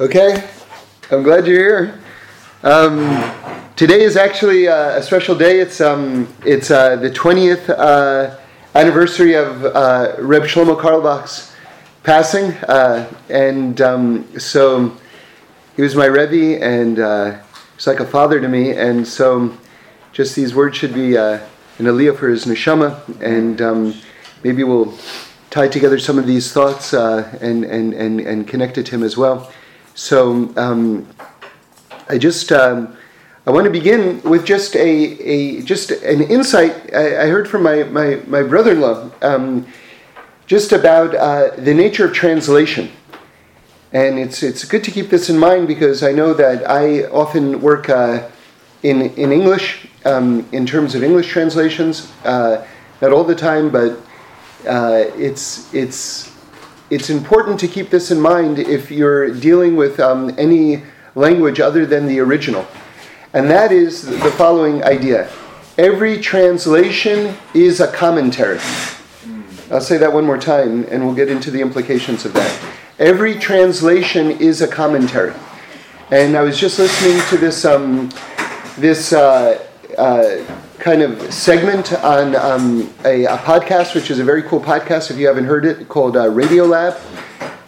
Okay, I'm glad you're here. Um, today is actually uh, a special day. It's um, it's uh, the 20th uh, anniversary of uh, Reb Shlomo Carlebach's passing, uh, and um, so he was my Rebbe, and uh, he's like a father to me. And so, just these words should be an aliyah for his neshama, and um, maybe we'll tie together some of these thoughts and, and, and, and connect it to him as well. So um, I just um, I want to begin with just a, a just an insight I, I heard from my my, my brother-in-law um, just about uh, the nature of translation. And it's it's good to keep this in mind because I know that I often work uh, in in English um, in terms of English translations, uh, not all the time, but uh, it's it's it's important to keep this in mind if you're dealing with um, any language other than the original. And that is the following idea every translation is a commentary. I'll say that one more time and we'll get into the implications of that. Every translation is a commentary. And I was just listening to this, um, this uh, uh, kind of segment on um, a, a, podcast, which is a very cool podcast if you haven't heard it, called uh, Radiolab,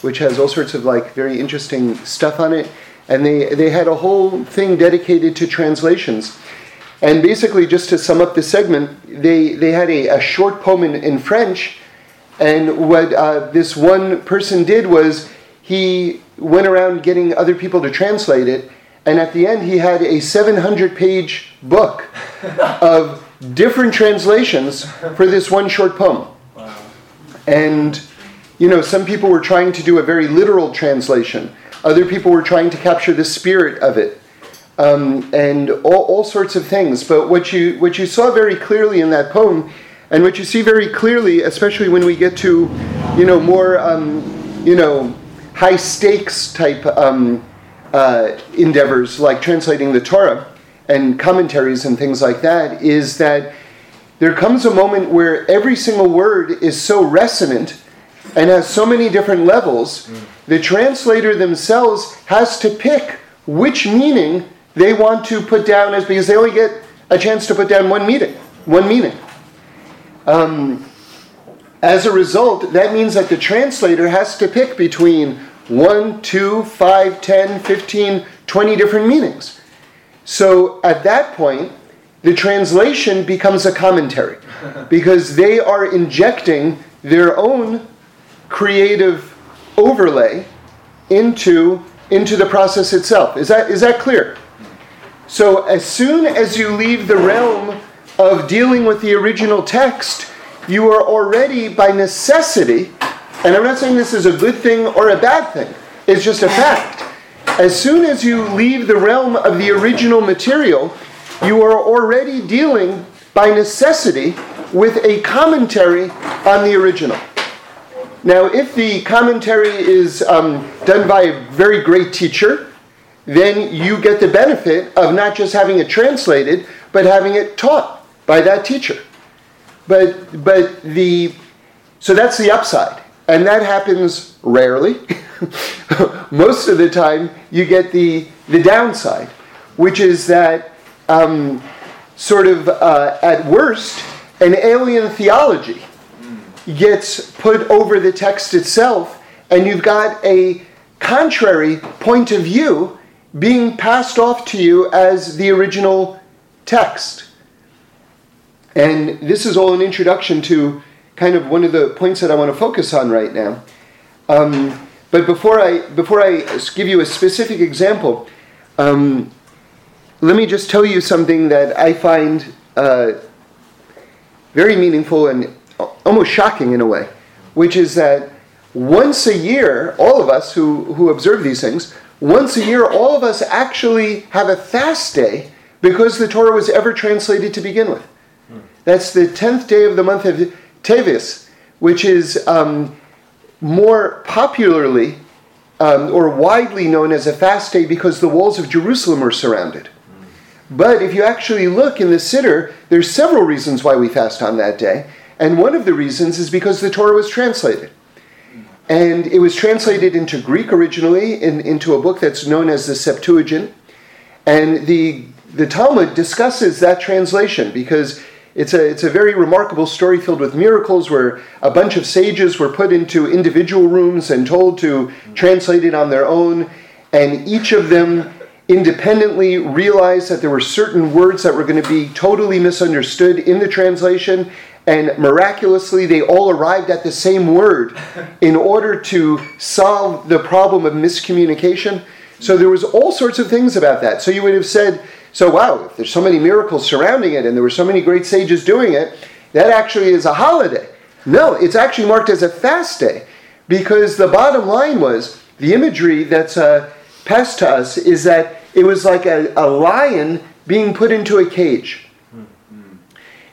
which has all sorts of like very interesting stuff on it. And they, they had a whole thing dedicated to translations. And basically, just to sum up the segment, they, they had a, a short poem in, in French. And what uh, this one person did was he went around getting other people to translate it and at the end, he had a 700 page book of different translations for this one short poem. And, you know, some people were trying to do a very literal translation, other people were trying to capture the spirit of it. Um, and all, all sorts of things. But what you, what you saw very clearly in that poem, and what you see very clearly, especially when we get to, you know, more, um, you know, high stakes type um, uh, endeavors like translating the Torah and commentaries and things like that is that there comes a moment where every single word is so resonant and has so many different levels, mm. the translator themselves has to pick which meaning they want to put down as because they only get a chance to put down one meaning, one meaning. Um, as a result, that means that the translator has to pick between 1, 2, 5, 10, 15, 20 different meanings. So at that point, the translation becomes a commentary because they are injecting their own creative overlay into, into the process itself. Is that, is that clear? So as soon as you leave the realm of dealing with the original text, you are already by necessity and I'm not saying this is a good thing or a bad thing, it's just a fact. As soon as you leave the realm of the original material, you are already dealing by necessity with a commentary on the original. Now, if the commentary is um, done by a very great teacher, then you get the benefit of not just having it translated, but having it taught by that teacher. But, but the, so that's the upside. And that happens rarely. Most of the time, you get the, the downside, which is that, um, sort of uh, at worst, an alien theology gets put over the text itself, and you've got a contrary point of view being passed off to you as the original text. And this is all an introduction to kind of one of the points that I want to focus on right now. Um, but before I before I give you a specific example, um, let me just tell you something that I find uh, very meaningful and almost shocking in a way, which is that once a year, all of us who, who observe these things, once a year, all of us actually have a fast day because the Torah was ever translated to begin with. That's the 10th day of the month of Tevis, which is um, more popularly um, or widely known as a fast day because the walls of Jerusalem are surrounded. But if you actually look in the Siddur, there's several reasons why we fast on that day. And one of the reasons is because the Torah was translated. and it was translated into Greek originally in, into a book that's known as the Septuagint. And the, the Talmud discusses that translation because it's a, it's a very remarkable story filled with miracles where a bunch of sages were put into individual rooms and told to translate it on their own. And each of them independently realized that there were certain words that were going to be totally misunderstood in the translation. And miraculously they all arrived at the same word in order to solve the problem of miscommunication. So there was all sorts of things about that. So you would have said so wow if there's so many miracles surrounding it and there were so many great sages doing it that actually is a holiday. No it's actually marked as a fast day because the bottom line was the imagery that's uh, passed to us is that it was like a, a lion being put into a cage.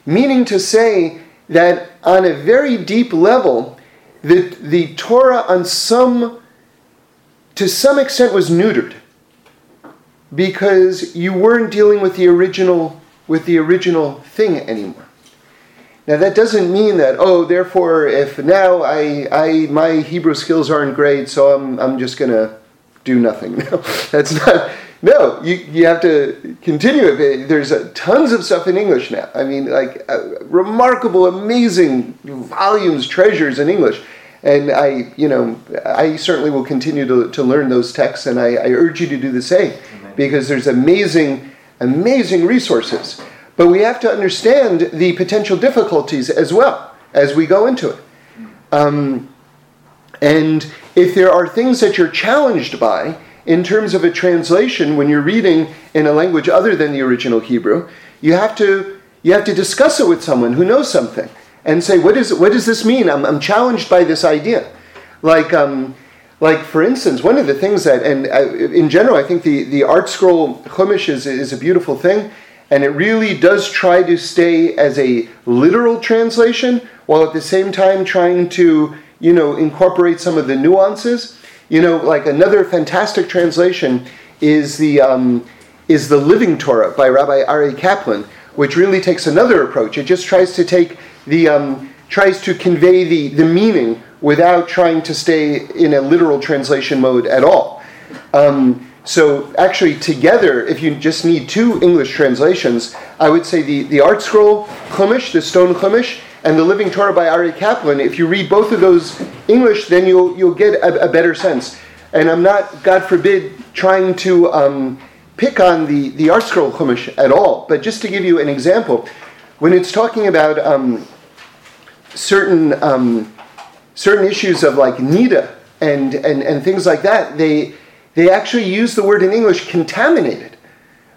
Meaning to say that on a very deep level, the, the Torah on some to some extent was neutered because you weren't dealing with the original with the original thing anymore. Now that doesn't mean that oh therefore if now I, I my Hebrew skills aren't great so I'm I'm just gonna do nothing. No, that's not no, you, you have to continue it. There's a, tons of stuff in English now. I mean, like uh, remarkable, amazing volumes, treasures in English. And I, you know, I certainly will continue to, to learn those texts, and I, I urge you to do the same because there's amazing, amazing resources. But we have to understand the potential difficulties as well as we go into it. Um, and if there are things that you're challenged by, in terms of a translation, when you're reading in a language other than the original Hebrew, you have to, you have to discuss it with someone who knows something and say, what, is, what does this mean? I'm, I'm challenged by this idea. Like, um, like, for instance, one of the things that, and uh, in general, I think the, the ArtScroll Chumash is, is a beautiful thing, and it really does try to stay as a literal translation while at the same time trying to, you know, incorporate some of the nuances. You know, like another fantastic translation is the um, is the Living Torah by Rabbi Aryeh Kaplan, which really takes another approach. It just tries to take the um, tries to convey the the meaning without trying to stay in a literal translation mode at all. Um, so actually, together, if you just need two English translations, I would say the, the ArtScroll Chumash, the Stone Chumash, and the Living Torah by Aryeh Kaplan, if you read both of those English, then you'll, you'll get a, a better sense. And I'm not, God forbid, trying to um, pick on the, the ArtScroll Chumash at all, but just to give you an example, when it's talking about um, certain, um, certain issues of like nida and, and, and things like that, they, they actually use the word in English contaminated,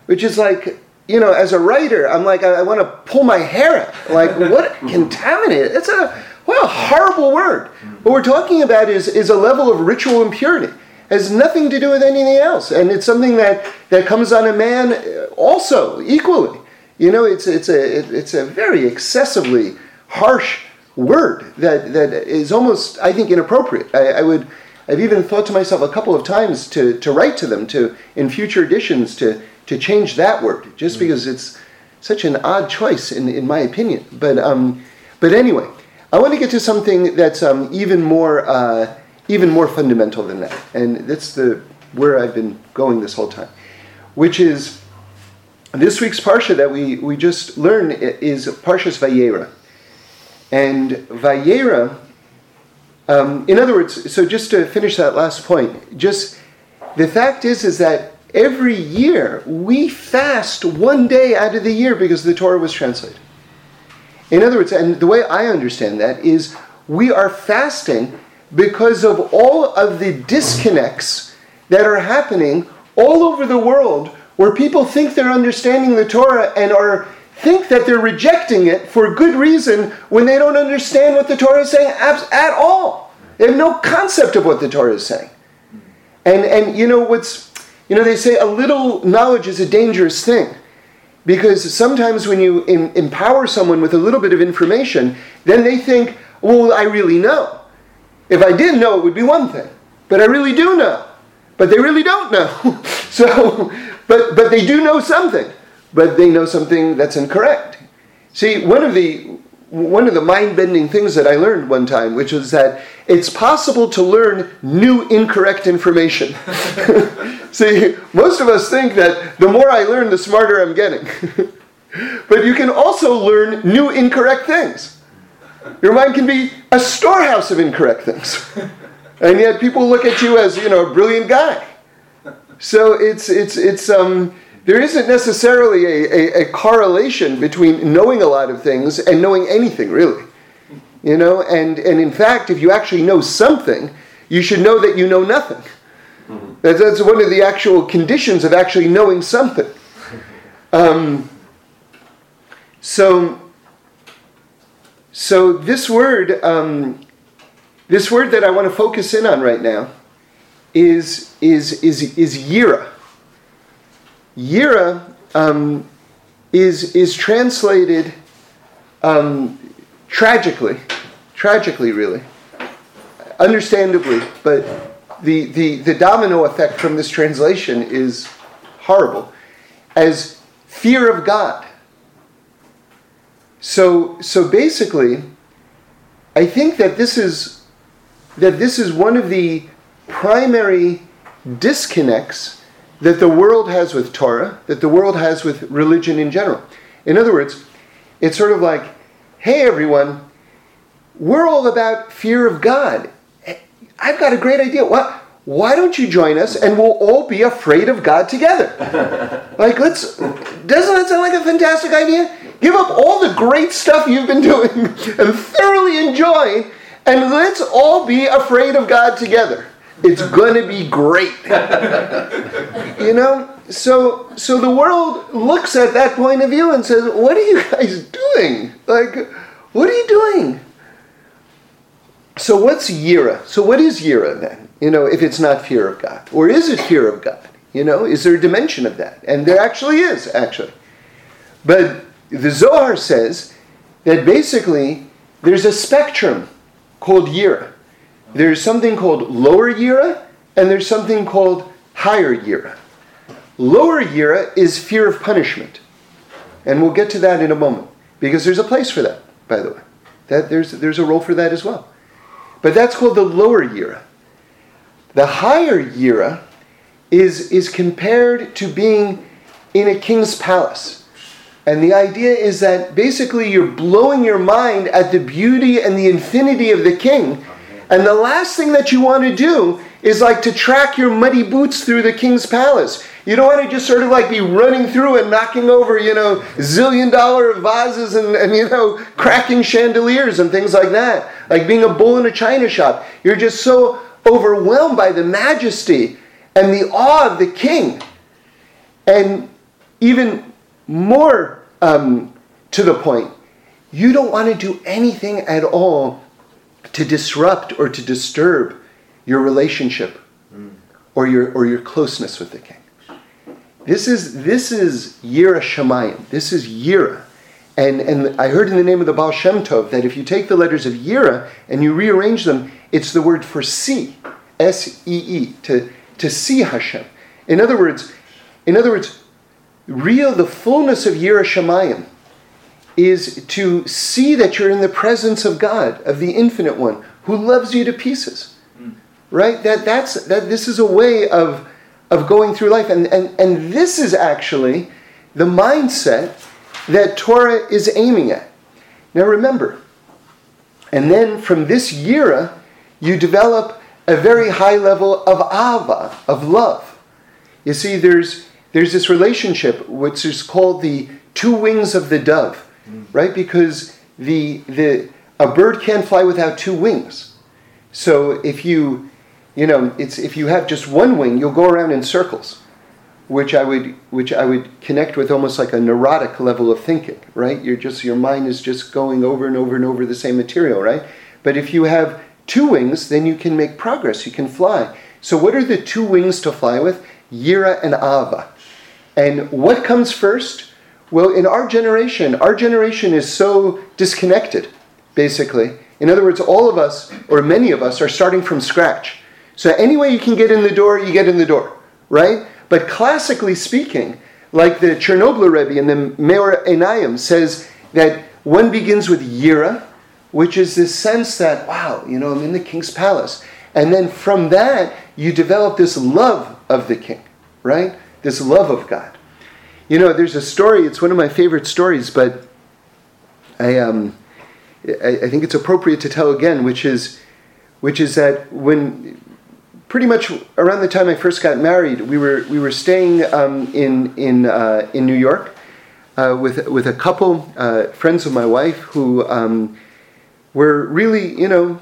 which is like, you know, as a writer, I'm like, I, I want to pull my hair out. Like, what contaminated? It's a what a horrible word. What we're talking about is is a level of ritual impurity. It has nothing to do with anything else, and it's something that that comes on a man uh, also equally. You know, it's it's a it's a very excessively harsh word that that is almost, I think, inappropriate. I, I would. I've even thought to myself a couple of times to, to write to them to in future editions to to change that word just mm. because it's such an odd choice in, in my opinion. But um, but anyway, I want to get to something that's um, even more uh, even more fundamental than that, and that's the where I've been going this whole time, which is this week's parsha that we we just learned is Parshas Vayera, and Vayera. Um, in other words, so just to finish that last point, just the fact is is that every year we fast one day out of the year because the Torah was translated. In other words, and the way I understand that is we are fasting because of all of the disconnects that are happening all over the world where people think they're understanding the Torah and are think that they're rejecting it for good reason when they don't understand what the Torah is saying at all. They have no concept of what the Torah is saying. And and you know what's you know, they say a little knowledge is a dangerous thing. Because sometimes when you em- empower someone with a little bit of information, then they think, well, I really know. If I didn't know, it would be one thing. But I really do know. But they really don't know. so, but, but they do know something. But they know something that's incorrect. See, one of the one of the mind-bending things that I learned one time, which was that it's possible to learn new incorrect information. See, most of us think that the more I learn, the smarter I'm getting. but you can also learn new incorrect things. Your mind can be a storehouse of incorrect things. And yet people look at you as, you know, a brilliant guy. So it's it's it's um there isn't necessarily a, a, a, correlation between knowing a lot of things and knowing anything, really. You know, and, and in fact, if you actually know something, you should know that you know nothing. Mm-hmm. That's, that's one of the actual conditions of actually knowing something. Um, so, so this word, um, this word that I want to focus in on right now, is is is is yira. Yira um, is, is translated um, tragically, tragically, really, understandably, but the, the, the domino effect from this translation is horrible, as fear of God. So, so basically, I think that this is that this is one of the primary disconnects that the world has with Torah, that the world has with religion in general. In other words, it's sort of like, hey everyone, we're all about fear of God. I've got a great idea. What? Why don't you join us and we'll all be afraid of God together? like, let's, doesn't that sound like a fantastic idea? Give up all the great stuff you've been doing and thoroughly enjoy, and let's all be afraid of God together. It's going to be great. you know? So so the world looks at that point of view and says, "What are you guys doing? Like what are you doing?" So what's yira? So what is yira then? You know, if it's not fear of God, or is it fear of God? You know, is there a dimension of that? And there actually is, actually. But the Zohar says that basically there's a spectrum called yira. There's something called lower yira, and there's something called higher yira. Lower yira is fear of punishment. And we'll get to that in a moment, because there's a place for that, by the way. That there's, there's a role for that as well. But that's called the lower yira. The higher yira is, is compared to being in a king's palace. And the idea is that basically you're blowing your mind at the beauty and the infinity of the king and the last thing that you want to do is like to track your muddy boots through the king's palace. You don't want to just sort of like be running through and knocking over, you know, zillion dollar vases and, and, you know, cracking chandeliers and things like that. Like being a bull in a china shop. You're just so overwhelmed by the majesty and the awe of the king. And even more um, to the point, you don't want to do anything at all to disrupt or to disturb your relationship or your, or your closeness with the king. This is, this is Yira Shemayim. This is Yira. And, and I heard in the name of the Baal Shem Tov that if you take the letters of Yira and you rearrange them, it's the word for see, S-E-E, to, to see Hashem. In other words, in other words, real the fullness of Yira Shemayim is to see that you're in the presence of God, of the Infinite One, who loves you to pieces. Mm. Right? That that's that this is a way of of going through life. And, and, and this is actually the mindset that Torah is aiming at. Now remember, and then from this yira, you develop a very high level of ava, of love. You see, there's there's this relationship which is called the two wings of the dove right? Because the, the, a bird can't fly without two wings. So if you, you know, it's, if you have just one wing, you'll go around in circles, which I would, which I would connect with almost like a neurotic level of thinking, right? You're just, your mind is just going over and over and over the same material, right? But if you have two wings, then you can make progress. You can fly. So what are the two wings to fly with? Yira and Ava. And what comes first? Well, in our generation, our generation is so disconnected, basically. In other words, all of us, or many of us, are starting from scratch. So, any way you can get in the door, you get in the door, right? But classically speaking, like the Chernobyl Rebbe and the Meor Einayim says that one begins with yira, which is this sense that, wow, you know, I'm in the king's palace. And then from that, you develop this love of the king, right? This love of God. You know, there's a story, it's one of my favorite stories, but I, um, I, I think it's appropriate to tell again, which is, which is that when pretty much around the time I first got married, we were we were staying um, in in uh, in New York uh, with with a couple uh, friends of my wife who um, were really you know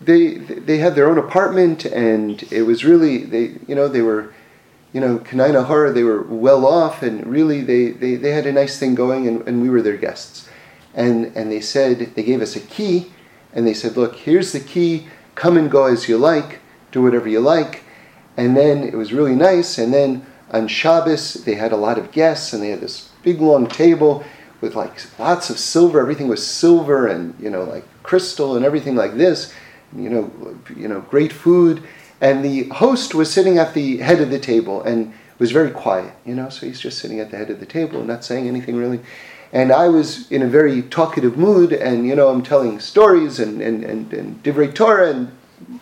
they they had their own apartment and it was really they you know they were you know Kanina Hora they were well off and really they, they, they had a nice thing going and, and we were their guests and and they said they gave us a key and they said look here's the key come and go as you like do whatever you like. And then it was really nice. And then on Shabbos, they had a lot of guests, and they had this big long table with like lots of silver. Everything was silver and you know like crystal and everything like this. You know, you know, great food. And the host was sitting at the head of the table and was very quiet. You know, so he's just sitting at the head of the table, not saying anything really. And I was in a very talkative mood, and you know, I'm telling stories and and and, and divrei Torah and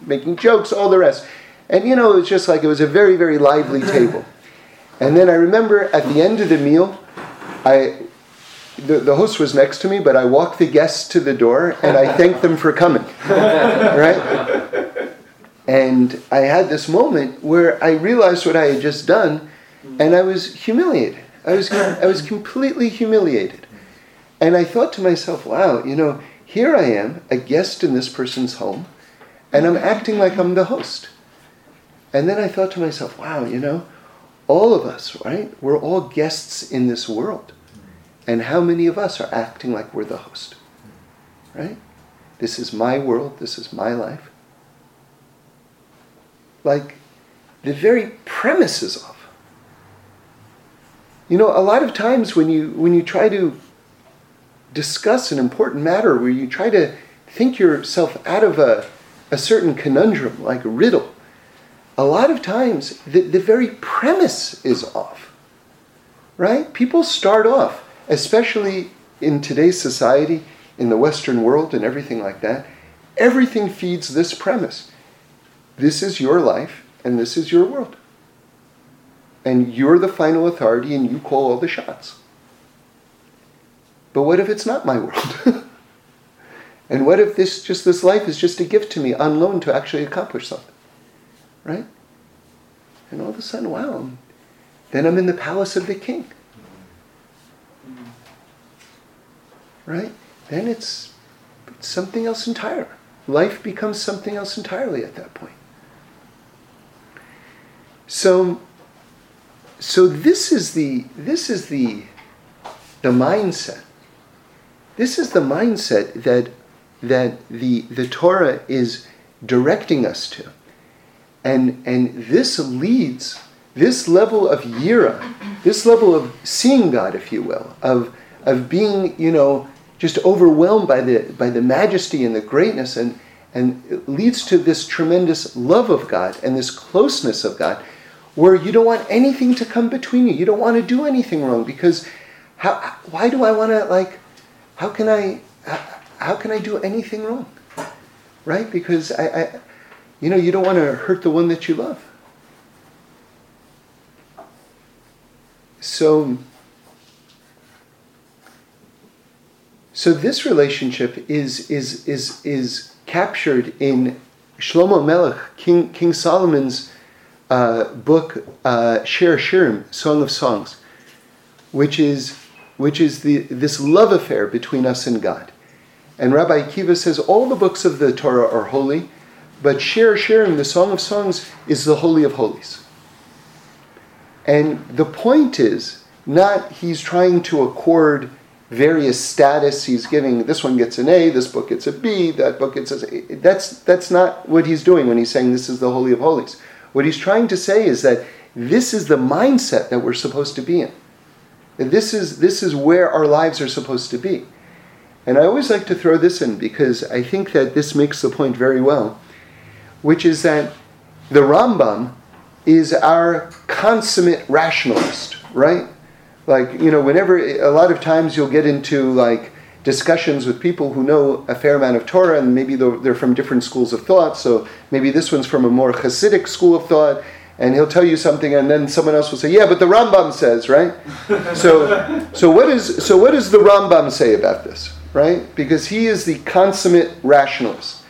making jokes, all the rest. And you know, it was just like it was a very, very lively table. And then I remember at the end of the meal, I the, the host was next to me, but I walked the guests to the door and I thanked them for coming. right? And I had this moment where I realized what I had just done and I was humiliated. I was, I was completely humiliated. And I thought to myself, wow, you know, here I am, a guest in this person's home and I'm acting like I'm the host. And then I thought to myself, wow, you know, all of us, right? We're all guests in this world. And how many of us are acting like we're the host? Right? This is my world, this is my life. Like the very premises of. You know, a lot of times when you when you try to discuss an important matter where you try to think yourself out of a a certain conundrum, like a riddle, a lot of times the, the very premise is off. Right? People start off, especially in today's society, in the Western world and everything like that, everything feeds this premise. This is your life and this is your world. And you're the final authority and you call all the shots. But what if it's not my world? And what if this just this life is just a gift to me on loan to actually accomplish something? Right? And all of a sudden, wow, then I'm in the palace of the king. Right? Then it's, it's something else entirely. Life becomes something else entirely at that point. So so this is the this is the the mindset. This is the mindset that that the, the Torah is directing us to. And, and this leads, this level of yira, this level of seeing God, if you will, of, of being, you know, just overwhelmed by the, by the majesty and the greatness, and, and leads to this tremendous love of God and this closeness of God, where you don't want anything to come between you. You don't want to do anything wrong because how, why do I want to, like, how can I, how can I do anything wrong? Right? Because I, I you know, you don't want to hurt the one that you love. So, so this relationship is is is is captured in Shlomo Melech, King King Solomon's uh, book uh, Shir Shirim, Song of Songs, which is which is the this love affair between us and God. And Rabbi Akiva says all the books of the Torah are holy, but Shir Shirim, the Song of Songs, is the Holy of Holies. And the point is not he's trying to accord various status. He's giving this one gets an A, this book gets a B, that book gets a. That's that's not what he's doing when he's saying this is the Holy of Holies. What he's trying to say is that this is the mindset that we're supposed to be in. This is this is where our lives are supposed to be. And I always like to throw this in because I think that this makes the point very well, which is that the Rambam is our consummate rationalist, right? Like, you know, whenever, a lot of times you'll get into like discussions with people who know a fair amount of Torah, and maybe they're, they're from different schools of thought. So maybe this one's from a more Hasidic school of thought, and he'll tell you something, and then someone else will say, "Yeah, but the Rambam says, right?" so, so what is so what does the Rambam say about this, right? Because he is the consummate rationalist.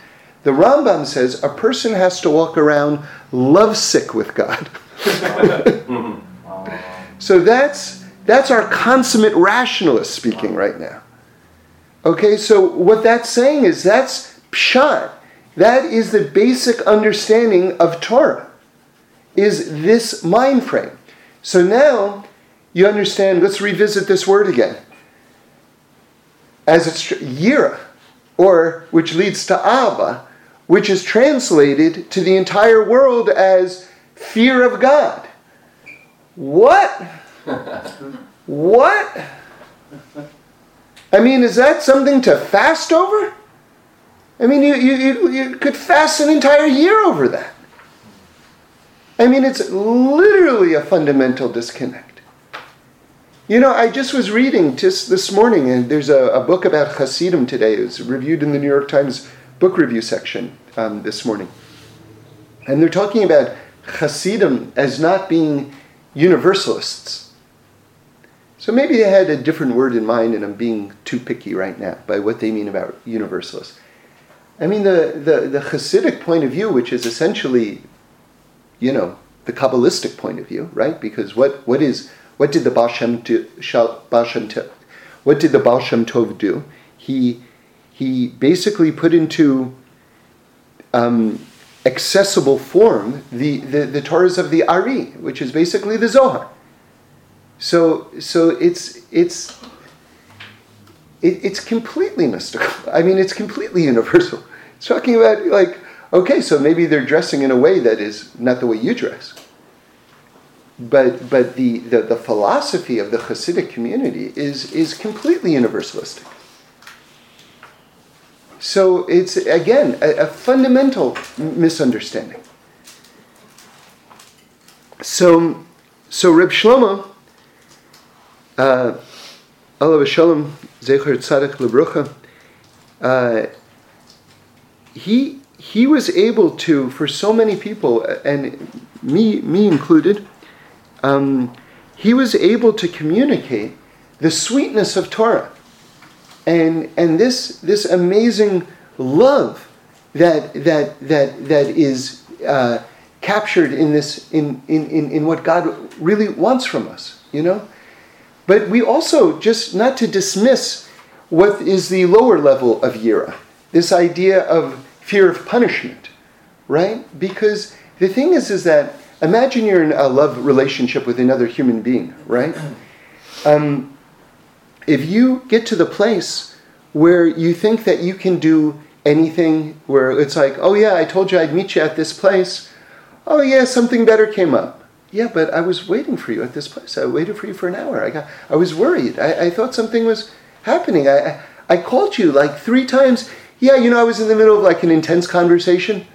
The Rambam says a person has to walk around lovesick with God. so that's that's our consummate rationalist speaking right now. Okay, so what that's saying is that's pshat. That is the basic understanding of Torah is this mind frame. So now you understand, let's revisit this word again. As it's yira, or which leads to ava, which is translated to the entire world as fear of God. What? what? I mean, is that something to fast over? I mean, you, you, you could fast an entire year over that. I mean, it's literally a fundamental disconnect. You know, I just was reading just this morning, and there's a, a book about Hasidim today. It was reviewed in the New York Times book review section um, this morning. And they're talking about Hasidim as not being universalists. So maybe they had a different word in mind, and I'm being too picky right now by what they mean about universalists. I mean, the, the, the Hasidic point of view, which is essentially you know, the Kabbalistic point of view, right? Because what, what is what did the Baal Shem, do, Baal Shem Tov, what did the Baal Shem Tov do? He he basically put into um, accessible form the, the, the Torahs of the Ari, which is basically the Zohar. So so it's it's it, it's completely mystical. I mean, it's completely universal. It's talking about like Okay, so maybe they're dressing in a way that is not the way you dress. But, but the, the, the philosophy of the Hasidic community is, is completely universalistic. So it's, again, a, a fundamental misunderstanding. So, so Reb Shlomo, uh, Allah Shalom, Zecher Tzaddik Lebrucha, uh, he he was able to, for so many people, and me, me included, um, he was able to communicate the sweetness of Torah and, and this, this amazing love that, that, that, that is uh, captured in, this, in, in, in, in what God really wants from us, you know? But we also, just not to dismiss what is the lower level of Yira, this idea of fear of punishment, right? Because the thing is, is that imagine you're in a love relationship with another human being, right? Um, if you get to the place where you think that you can do anything, where it's like, oh yeah, I told you I'd meet you at this place. Oh yeah, something better came up. Yeah, but I was waiting for you at this place. I waited for you for an hour. I got, I was worried. I, I thought something was happening. I, I called you like three times. Yeah, you know, I was in the middle of like an intense conversation,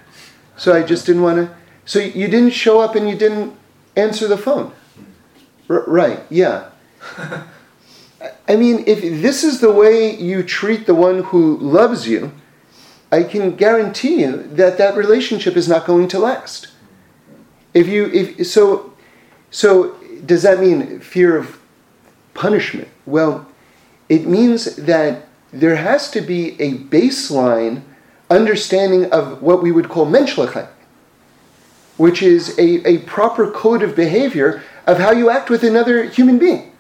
so I just didn't want to. So you didn't show up and you didn't answer the phone. R- right, yeah. I mean, if this is the way you treat the one who loves you, I can guarantee you that that relationship is not going to last. If you, if so, so does that mean fear of punishment? Well, it means that there has to be a baseline understanding of what we would call menschlichkeit, which is a, a proper code of behavior of how you act with another human being.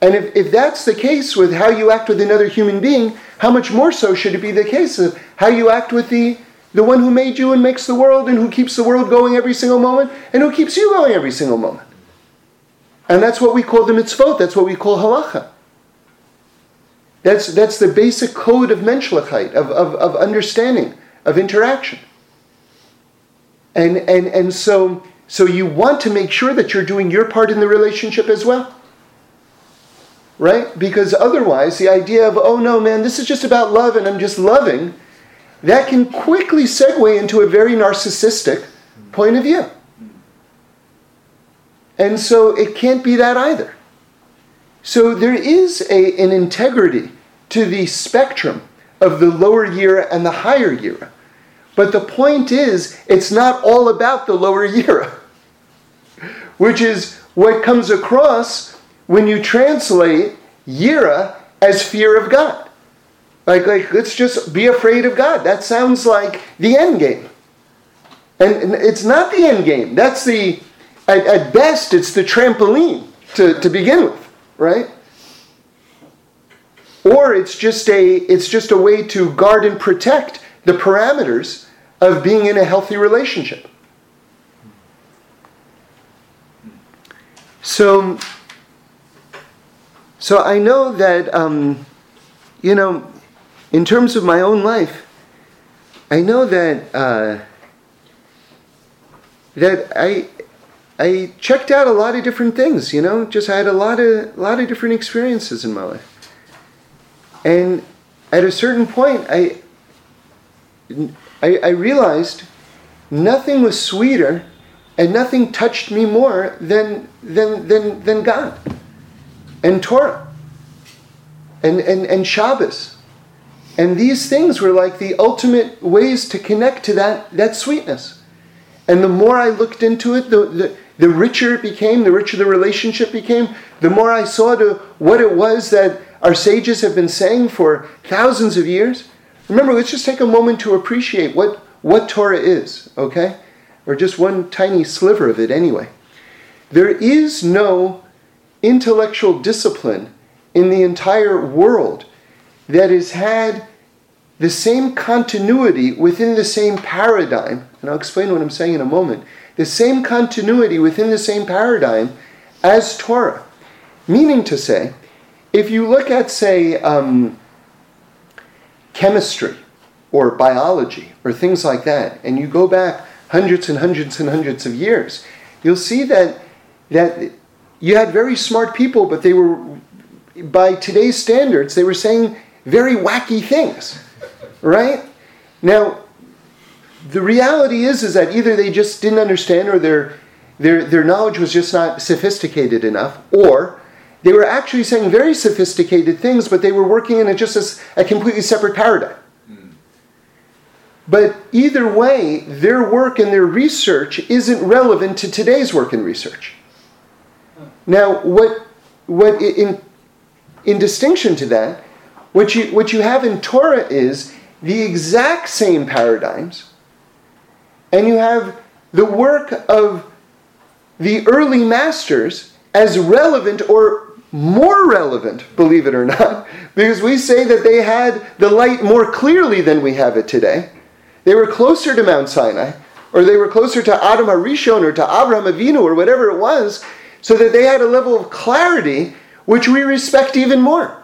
And if, if that's the case with how you act with another human being, how much more so should it be the case of how you act with the, the one who made you and makes the world and who keeps the world going every single moment and who keeps you going every single moment? And that's what we call the mitzvot, that's what we call halacha. That's, that's the basic code of menschlichkeit, of, of, of understanding, of interaction. And, and, and so, so you want to make sure that you're doing your part in the relationship as well. Right? Because otherwise, the idea of, oh no, man, this is just about love and I'm just loving, that can quickly segue into a very narcissistic point of view. And so it can't be that either. So there is a, an integrity to the spectrum of the lower yira and the higher yira. But the point is, it's not all about the lower yira, which is what comes across when you translate yira as fear of God. Like, like, let's just be afraid of God. That sounds like the end game. And, and it's not the end game. That's the, at, at best, it's the trampoline to, to begin with, right? Or it's just a it's just a way to guard and protect the parameters of being in a healthy relationship. So, so I know that um, you know, in terms of my own life, I know that uh, that I I checked out a lot of different things. You know, just I had a lot of lot of different experiences in my life. And at a certain point, I, I, I realized nothing was sweeter and nothing touched me more than, than, than, than God and Torah and, and, and Shabbos. And these things were like the ultimate ways to connect to that, that sweetness. And the more I looked into it, the, the, the richer it became, the richer the relationship became, the more I saw to what it was that our sages have been saying for thousands of years. Remember, let's just take a moment to appreciate what, what Torah is, okay? Or just one tiny sliver of it anyway. There is no intellectual discipline in the entire world that has had the same continuity within the same paradigm, and I'll explain what I'm saying in a moment, the same continuity within the same paradigm as Torah. Meaning to say, if you look at, say, um, chemistry or biology or things like that, and you go back hundreds and hundreds and hundreds of years, you'll see that, that you had very smart people, but they were, by today's standards, they were saying very wacky things, right? Now, the reality is, is that either they just didn't understand or their, their, their knowledge was just not sophisticated enough, or they were actually saying very sophisticated things, but they were working in a, just as a completely separate paradigm. Hmm. But either way, their work and their research isn't relevant to today's work and research. Now, what, what in, in distinction to that, what you, what you have in Torah is the exact same paradigms, and you have the work of the early masters as relevant or more relevant, believe it or not, because we say that they had the light more clearly than we have it today. They were closer to Mount Sinai, or they were closer to Adam HaRishon or to Abraham Avinu or whatever it was, so that they had a level of clarity which we respect even more.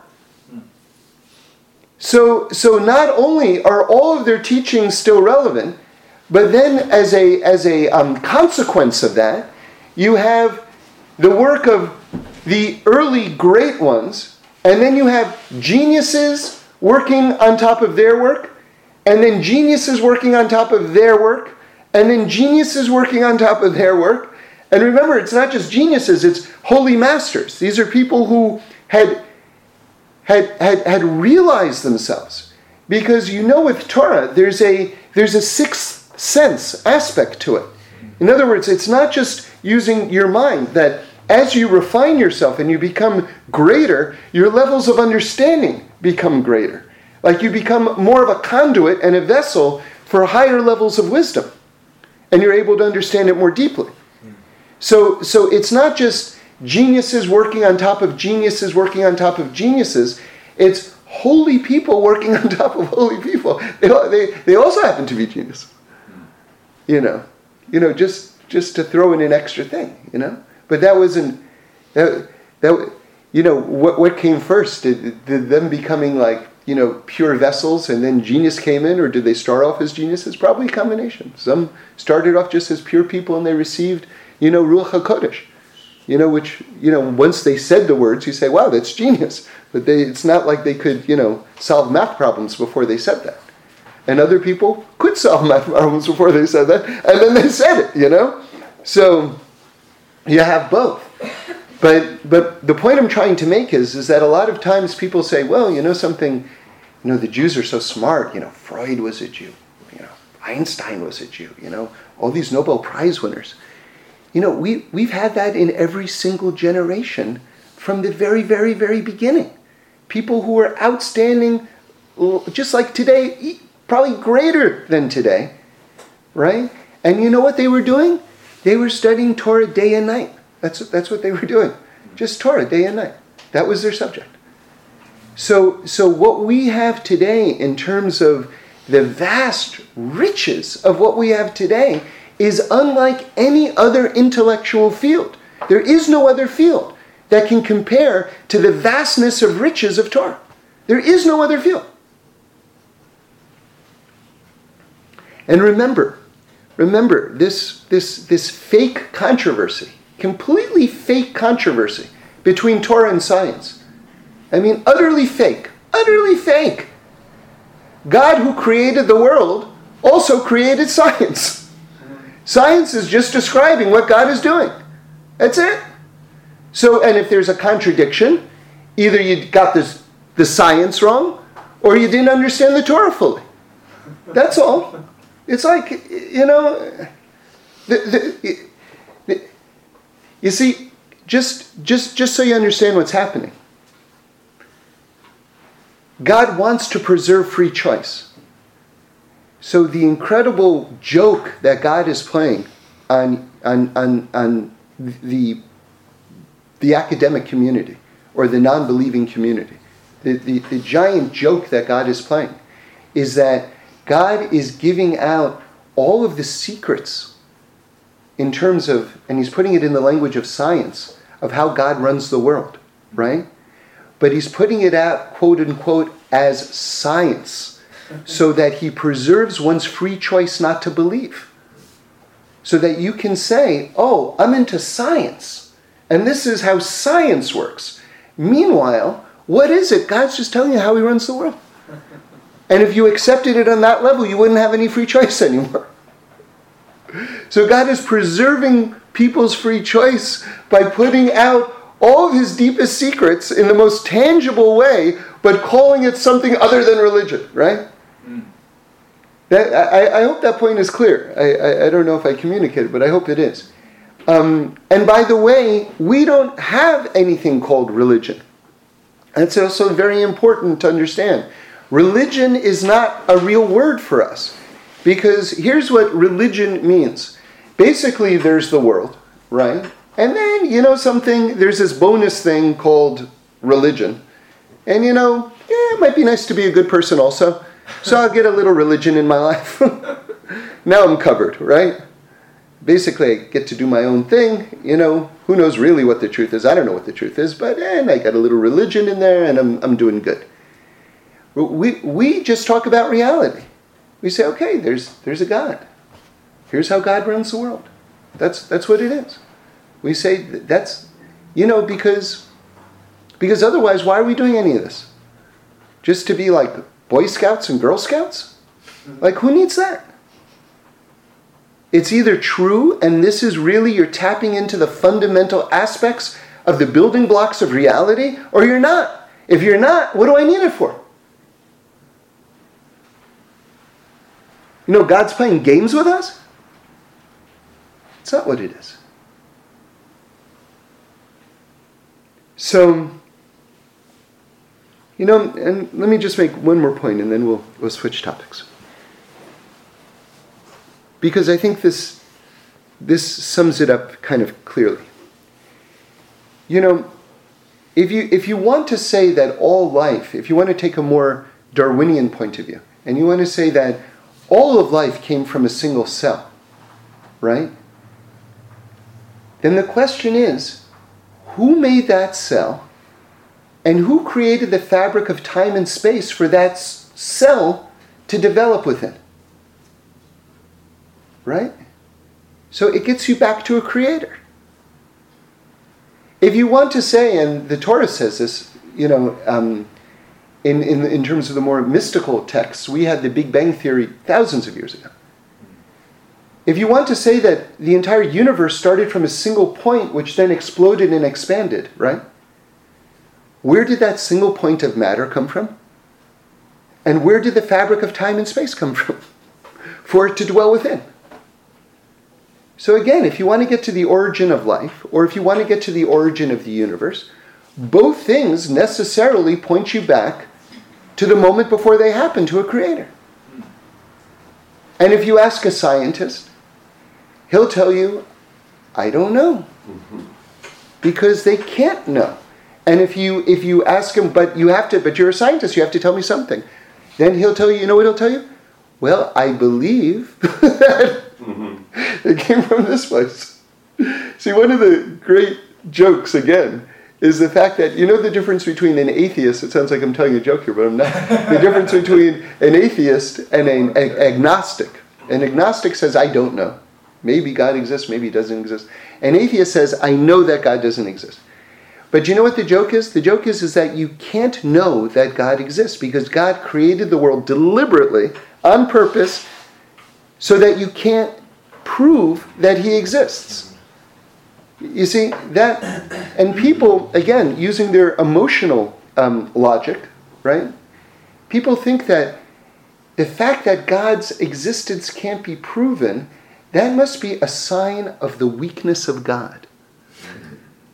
So, so not only are all of their teachings still relevant, but then as a, as a um, consequence of that, you have the work of the early great ones, and then you have geniuses working on top of their work, and then geniuses working on top of their work, and then geniuses working on top of their work. And remember, it's not just geniuses, it's holy masters. These are people who had, had, had, had realized themselves. Because you know with Torah, there's a, there's a sixth sense aspect to it. In other words, it's not just using your mind that as you refine yourself and you become greater, your levels of understanding become greater. Like you become more of a conduit and a vessel for higher levels of wisdom. And you're able to understand it more deeply. So, so it's not just geniuses working on top of geniuses working on top of geniuses. It's holy people working on top of holy people. They, they, they also happen to be genius. You know, you know, just just to throw in an extra thing, you know. But that wasn't that, that you know what what came first? Did, did them becoming like you know pure vessels and then genius came in, or did they start off as geniuses? Probably a combination. Some started off just as pure people and they received you know ruach hakodesh, you know which you know once they said the words, you say, wow, that's genius. But they, it's not like they could you know solve math problems before they said that. And other people could solve math problems before they said that, and then they said it. You know, so you have both. But, but the point I'm trying to make is, is that a lot of times people say, well, you know something, you know, the Jews are so smart. You know, Freud was a Jew. You know, Einstein was a Jew. You know, all these Nobel Prize winners. You know, we, we've had that in every single generation from the very, very, very beginning. People who were outstanding, just like today, probably greater than today, right? And you know what they were doing? They were studying Torah day and night. That's, that's what they were doing. Just Torah day and night. That was their subject. So, so what we have today in terms of the vast riches of what we have today is unlike any other intellectual field. There is no other field that can compare to the vastness of riches of Torah. There is no other field. And remember, remember this, this, this fake controversy completely fake controversy between Torah and science. I mean, utterly fake. Utterly fake. God, who created the world, also created science. Science is just describing what God is doing. That's it. So, and if there's a contradiction, either you got this, the science wrong or you didn't understand the Torah fully. That's all. It's like, you know, the, the, you see, just, just, just so you understand what's happening, God wants to preserve free choice. So the incredible joke that God is playing on, on, on, on the, the academic community or the non believing community, the, the, the giant joke that God is playing is that God is giving out all of the secrets in terms of, and he's putting it in the language of science, of how God runs the world, right? But he's putting it out, quote unquote, as science, so that he preserves one's free choice not to believe. So that you can say, oh, I'm into science, and this is how science works. Meanwhile, what is it? God's just telling you how he runs the world. And if you accepted it on that level, you wouldn't have any free choice anymore. So God is preserving people's free choice by putting out all of his deepest secrets in the most tangible way, but calling it something other than religion, right? That, I, I, hope that point is clear. I, I, I, don't know if I communicated, but I hope it is. Um, and by the way, we don't have anything called religion. That's also very important to understand. Religion is not a real word for us. Because here's what religion means basically, there's the world, right? And then, you know, something, there's this bonus thing called religion. And, you know, yeah, it might be nice to be a good person also. So I'll get a little religion in my life. now I'm covered, right? Basically, I get to do my own thing. You know, who knows really what the truth is? I don't know what the truth is, but and I got a little religion in there and I'm, I'm doing good. We, we just talk about reality we say, okay, there's, there's a God. Here's how God runs the world. That's, that's what it is. We say that's, you know, because, because otherwise, why are we doing any of this? Just to be like Boy Scouts and Girl Scouts? Like, who needs that? It's either true, and this is really you're tapping into the fundamental aspects of the building blocks of reality, or you're not. If you're not, what do I need it for? You know, God's playing games with us? It's not what it is. So, you know, and let me just make one more point and then we'll, we'll switch topics. Because I think this, this sums it up kind of clearly. You know, if you, if you want to say that all life, if you want to take a more Darwinian point of view, and you want to say that all of life came from a single cell, right? Then the question is who made that cell and who created the fabric of time and space for that cell to develop within? Right? So it gets you back to a creator. If you want to say, and the Torah says this, you know, um, in, in, in terms of the more mystical texts, we had the Big Bang Theory thousands of years ago. if you want to say that the entire universe started from a single point which then exploded and expanded, right? Where did that single point of matter come from? And where did the fabric of time and space come from? For it to dwell within. So, again, if you want to get to the origin of life, or if you want to get to the origin of the universe, both things necessarily point you back to the moment before they happened to a creator. And if you ask a scientist, he'll tell you, I don't know. Mm-hmm. Because they can't know. And if you if you ask him, but you have to, but you're a scientist, you have to tell me something. Then he'll tell you, you know what he'll tell you? Well, I believe that mm-hmm. it came from this place. See, one of the great jokes again is the fact that you know the difference between an atheist. It sounds like I'm telling a joke here, but I'm not. the difference between an atheist and an ag- agnostic. An agnostic says, "I don't know. Maybe God exists. Maybe He doesn't exist." An atheist says, "I know that God doesn't exist." But you know what the joke is? The joke is, is that you can't know that God exists because God created the world deliberately, on purpose, so that you can't prove that He exists. You see, that, and people, again, using their emotional um, logic, right? People think that the fact that God's existence can't be proven, that must be a sign of the weakness of God.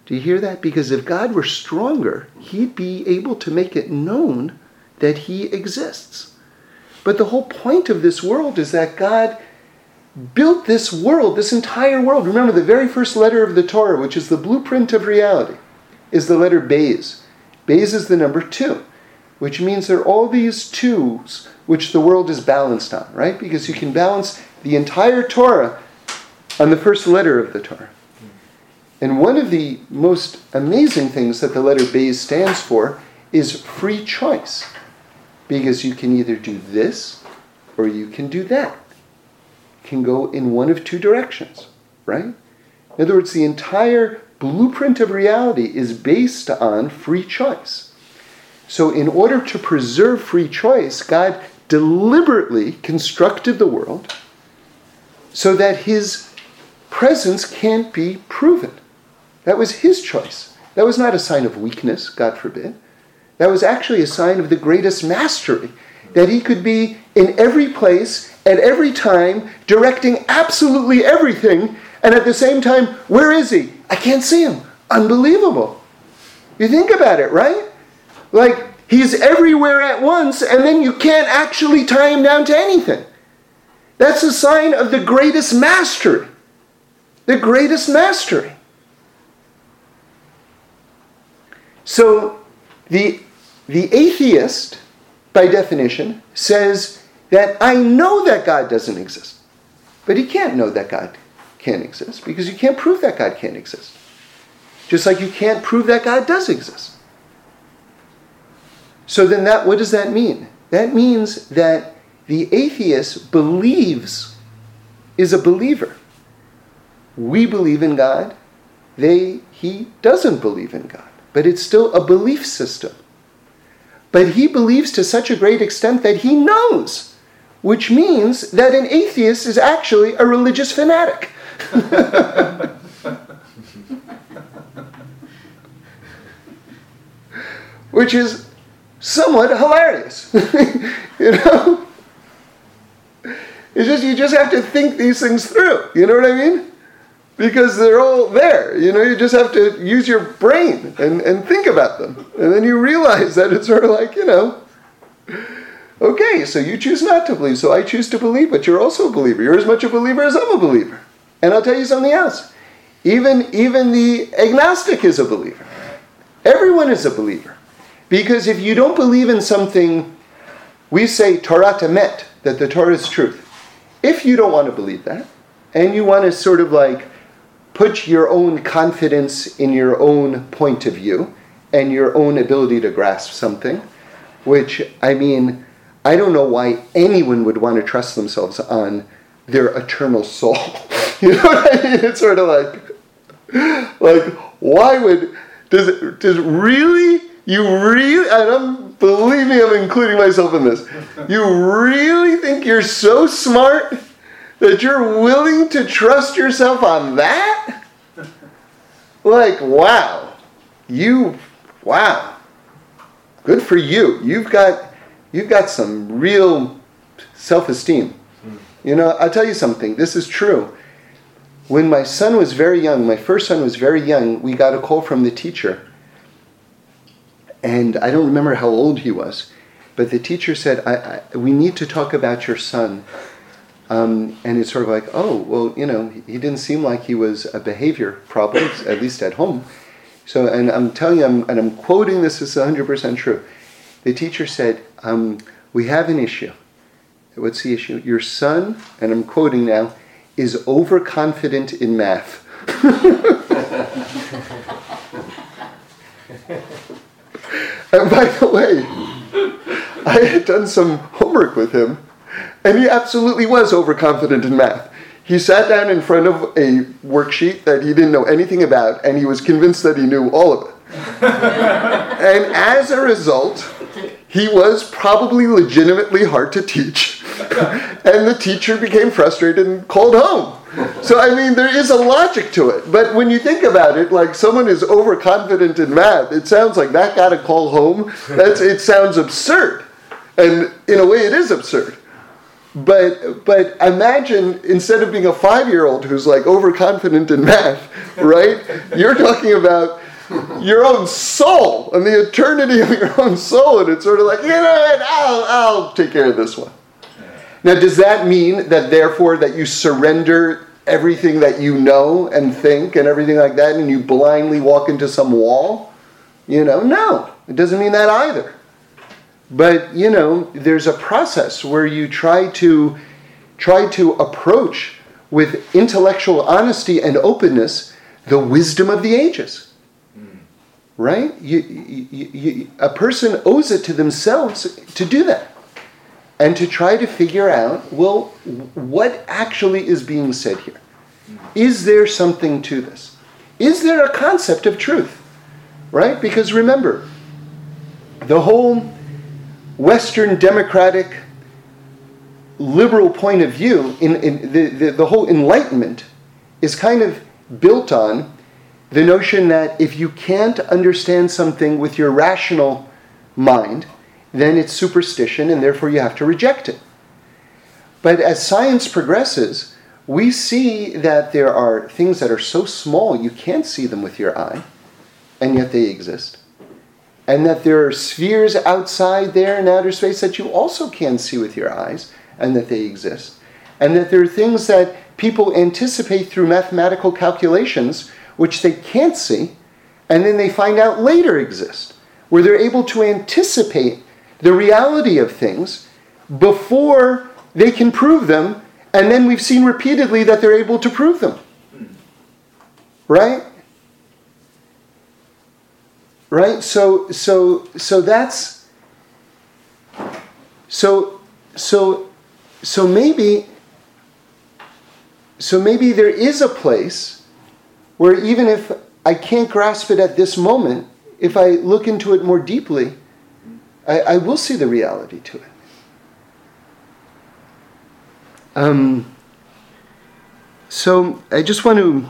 Do you hear that? Because if God were stronger, he'd be able to make it known that he exists. But the whole point of this world is that God built this world, this entire world. Remember, the very first letter of the Torah, which is the blueprint of reality, is the letter Beis. Beis is the number two, which means there are all these twos which the world is balanced on, right? Because you can balance the entire Torah on the first letter of the Torah. And one of the most amazing things that the letter Beis stands for is free choice. Because you can either do this or you can do that. Can go in one of two directions, right? In other words, the entire blueprint of reality is based on free choice. So, in order to preserve free choice, God deliberately constructed the world so that his presence can't be proven. That was his choice. That was not a sign of weakness, God forbid. That was actually a sign of the greatest mastery, that he could be in every place, at every time, directing absolutely everything, and at the same time, where is he? I can't see him. Unbelievable. You think about it, right? Like, he's everywhere at once, and then you can't actually tie him down to anything. That's a sign of the greatest mastery. The greatest mastery. So the, the atheist, by definition, says that I know that God doesn't exist. But he can't know that God can't exist because you can't prove that God can't exist. Just like you can't prove that God does exist. So then that what does that mean? That means that the atheist believes is a believer. We believe in God. They he doesn't believe in God but it's still a belief system. But he believes to such a great extent that he knows, which means that an atheist is actually a religious fanatic. which is somewhat hilarious. you know? It's just you just have to think these things through. You know what I mean? Because they're all there. You know, you just have to use your brain and, and think about them. And then you realize that it's sort of like, you know, okay, so you choose not to believe, so I choose to believe, but you're also a believer. You're as much a believer as I'm a believer. And I'll tell you something else. Even, even the agnostic is a believer. Everyone is a believer. Because if you don't believe in something, we say Torah Emet, that the Torah is truth. If you don't want to believe that, and you want to sort of like put your own confidence in your own point of view and your own ability to grasp something, which, I mean, I don't know why anyone would want to trust themselves on their eternal soul. you know what I mean? It's sort of like, like, why would, does does really, you really, and I'm, believe me, I'm including myself in this, you really think you're so smart that you're willing to trust yourself on that? Like, wow. You, wow. Good for you. You've got, you've got some real self-esteem. You know, I'll tell you something. This is true. When my son was very young, my first son was very young, we got a call from the teacher. And I don't remember how old he was, but the teacher said, I, I, We need to talk about your son. Um, and it's sort of like, oh, well, you know, he didn't seem like he was a behavior problem, at least at home. So, and I'm telling you, I'm, and I'm quoting this as 100% true. The teacher said, um, We have an issue. What's the issue? Your son, and I'm quoting now, is overconfident in math. and by the way, I had done some homework with him, and he absolutely was overconfident in math. He sat down in front of a worksheet that he didn't know anything about, and he was convinced that he knew all of it. and as a result, he was probably legitimately hard to teach. and the teacher became frustrated and called home. So, I mean, there is a logic to it. But when you think about it, like someone is overconfident in math, it sounds like that got to call home. That's, it sounds absurd. And in a way, it is absurd. But but imagine instead of being a five year old who's like overconfident in math, right? You're talking about your own soul and the eternity of your own soul, and it's sort of like you know what? I'll I'll take care of this one. Now, does that mean that therefore that you surrender everything that you know and think and everything like that, and you blindly walk into some wall? You know, no, it doesn't mean that either. But you know, there's a process where you try to try to approach with intellectual honesty and openness the wisdom of the ages. Hmm. Right? You, you, you, a person owes it to themselves to do that and to try to figure out well, what actually is being said here? Hmm. Is there something to this? Is there a concept of truth? Right? Because remember, the whole Western democratic liberal point of view, in, in the, the, the whole Enlightenment is kind of built on the notion that if you can't understand something with your rational mind, then it's superstition and therefore you have to reject it. But as science progresses, we see that there are things that are so small you can't see them with your eye, and yet they exist and that there are spheres outside there in outer space that you also can see with your eyes, and that they exist. And that there are things that people anticipate through mathematical calculations which they can't see, and then they find out later exist, where they're able to anticipate the reality of things before they can prove them, and then we've seen repeatedly that they're able to prove them. Hmm. Right? Right so so so that's so so so maybe so maybe there is a place where even if I can't grasp it at this moment, if I look into it more deeply, I, I will see the reality to it. Um, so I just want to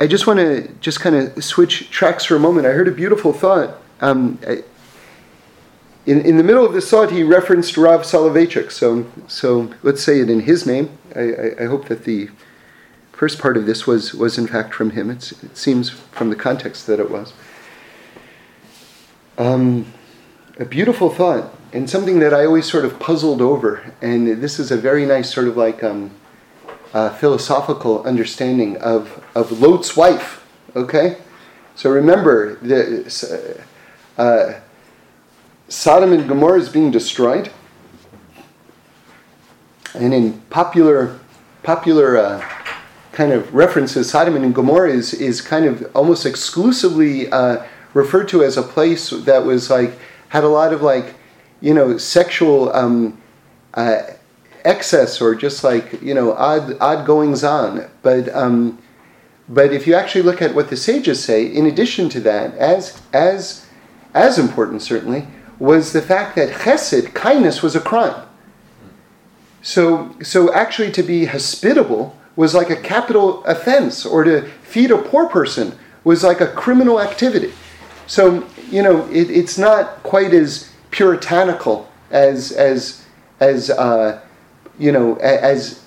I just want to just kind of switch tracks for a moment. I heard a beautiful thought. Um, I, in, in the middle of this thought, he referenced Rav Soloveitchik. So, so let's say it in his name. I, I, I hope that the first part of this was, was in fact from him. It's, it seems from the context that it was. Um, a beautiful thought, and something that I always sort of puzzled over. And this is a very nice sort of like um, uh, philosophical understanding of, of Lot's wife. Okay? So remember, the, uh, Sodom and Gomorrah is being destroyed. And in popular, popular uh, kind of references, Sodom and Gomorrah is, is kind of almost exclusively uh, referred to as a place that was like, had a lot of like, you know, sexual um, uh, excess or just like you know odd odd goings on. But um, but if you actually look at what the sages say, in addition to that, as as as important certainly was the fact that chesed kindness was a crime. So, so actually, to be hospitable was like a capital offense, or to feed a poor person was like a criminal activity. So, you know, it, it's not quite as puritanical as, as, as uh, you know, as,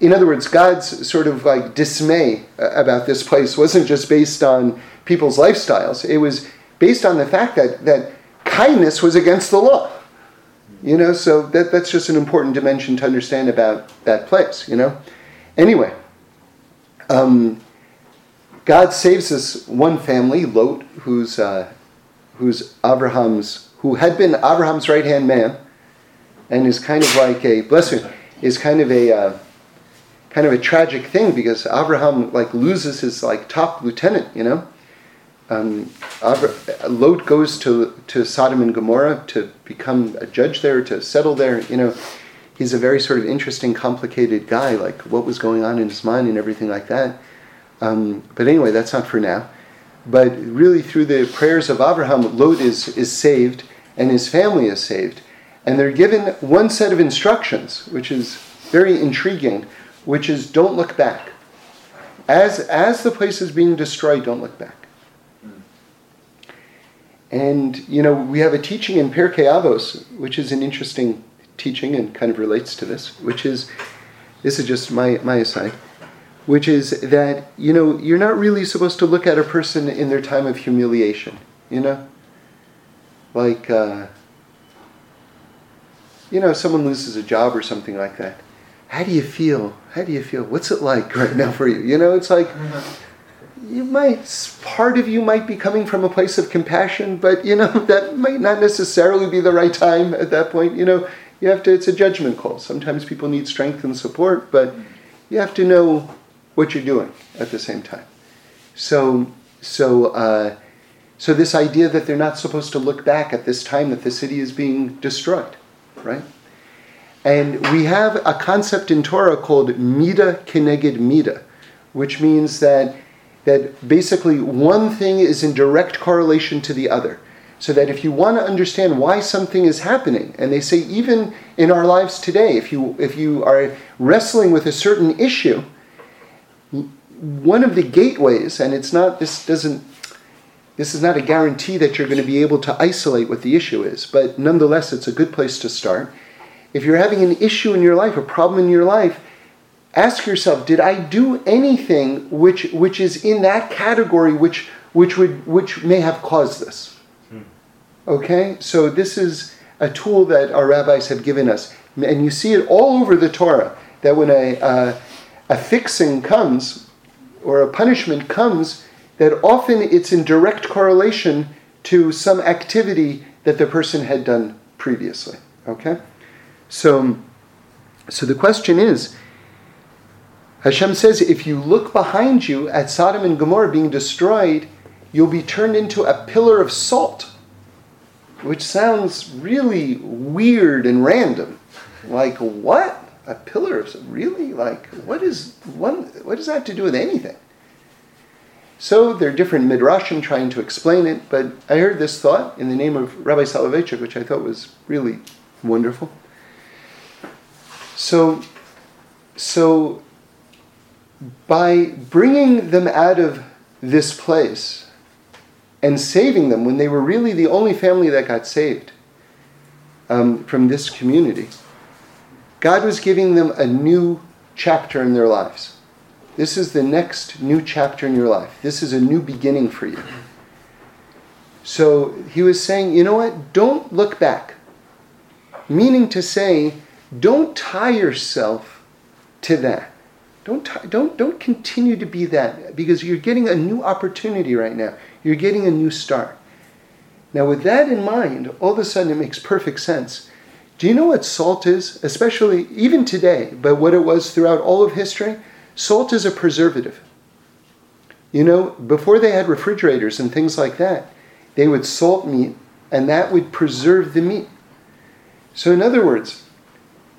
in other words, God's sort of like dismay about this place wasn't just based on people's lifestyles. It was based on the fact that, that kindness was against the law. You know, so that, that's just an important dimension to understand about that place, you know. Anyway, um, God saves this one family, Lot, who's, uh, who's Abraham's, who had been Abraham's right hand man, and is kind of like a, bless you, is kind of a, uh, kind of a tragic thing because Abraham like loses his like top lieutenant, you know um, Lot goes to, to Sodom and Gomorrah to become a judge there, to settle there. You know, he's a very sort of interesting, complicated guy, like what was going on in his mind and everything like that. Um, but anyway, that's not for now. But really, through the prayers of Abraham, Lot is, is saved and his family is saved. And they're given one set of instructions, which is very intriguing, which is don't look back. As, as the place is being destroyed, don't look back. And, you know, we have a teaching in Pirkei Avos, which is an interesting teaching and kind of relates to this, which is, this is just my, my aside, which is that, you know, you're not really supposed to look at a person in their time of humiliation, you know? Like, uh, you know, someone loses a job or something like that. How do you feel? How do you feel? What's it like right now for you? You know, it's like, you might part of you might be coming from a place of compassion but you know that might not necessarily be the right time at that point you know you have to it's a judgment call sometimes people need strength and support but you have to know what you're doing at the same time so so uh, so this idea that they're not supposed to look back at this time that the city is being destroyed right and we have a concept in torah called mida keneged mida which means that that basically one thing is in direct correlation to the other. So that if you want to understand why something is happening, and they say even in our lives today, if you if you are wrestling with a certain issue, one of the gateways, and it's not this doesn't this is not a guarantee that you're going to be able to isolate what the issue is, but nonetheless it's a good place to start. If you're having an issue in your life, a problem in your life, ask yourself did i do anything which which is in that category which which would which may have caused this hmm. okay so this is a tool that our rabbis have given us and you see it all over the torah that when a uh, a fixing comes or a punishment comes that often it's in direct correlation to some activity that the person had done previously okay so so the question is Hashem says, if you look behind you at Sodom and Gomorrah being destroyed, you'll be turned into a pillar of salt, which sounds really weird and random. Like, what? A pillar of salt? Really? Like, what is one? What does that have to do with anything? So there are different midrashim trying to explain it, but I heard this thought in the name of Rabbi Soloveitchik, which I thought was really wonderful. So, so by bringing them out of this place and saving them when they were really the only family that got saved um, from this community, God was giving them a new chapter in their lives. This is the next new chapter in your life. This is a new beginning for you. So he was saying, you know what? Don't look back. Meaning to say, don't tie yourself to that. Don't, don't, don't continue to be that because you're getting a new opportunity right now. You're getting a new start. Now, with that in mind, all of a sudden it makes perfect sense. Do you know what salt is? Especially even today, but what it was throughout all of history? Salt is a preservative. You know, before they had refrigerators and things like that, they would salt meat and that would preserve the meat. So, in other words,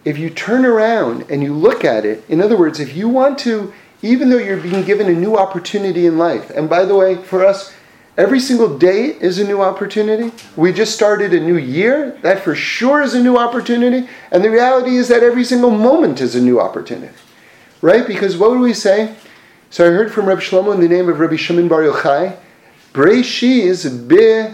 if you turn around and you look at it, in other words, if you want to, even though you're being given a new opportunity in life, and by the way, for us, Every single day is a new opportunity. We just started a new year. That for sure is a new opportunity. And the reality is that every single moment is a new opportunity. Right? Because what would we say? So I heard from Rabbi Shlomo in the name of Rabbi Shimon Bar Yochai, Breishis be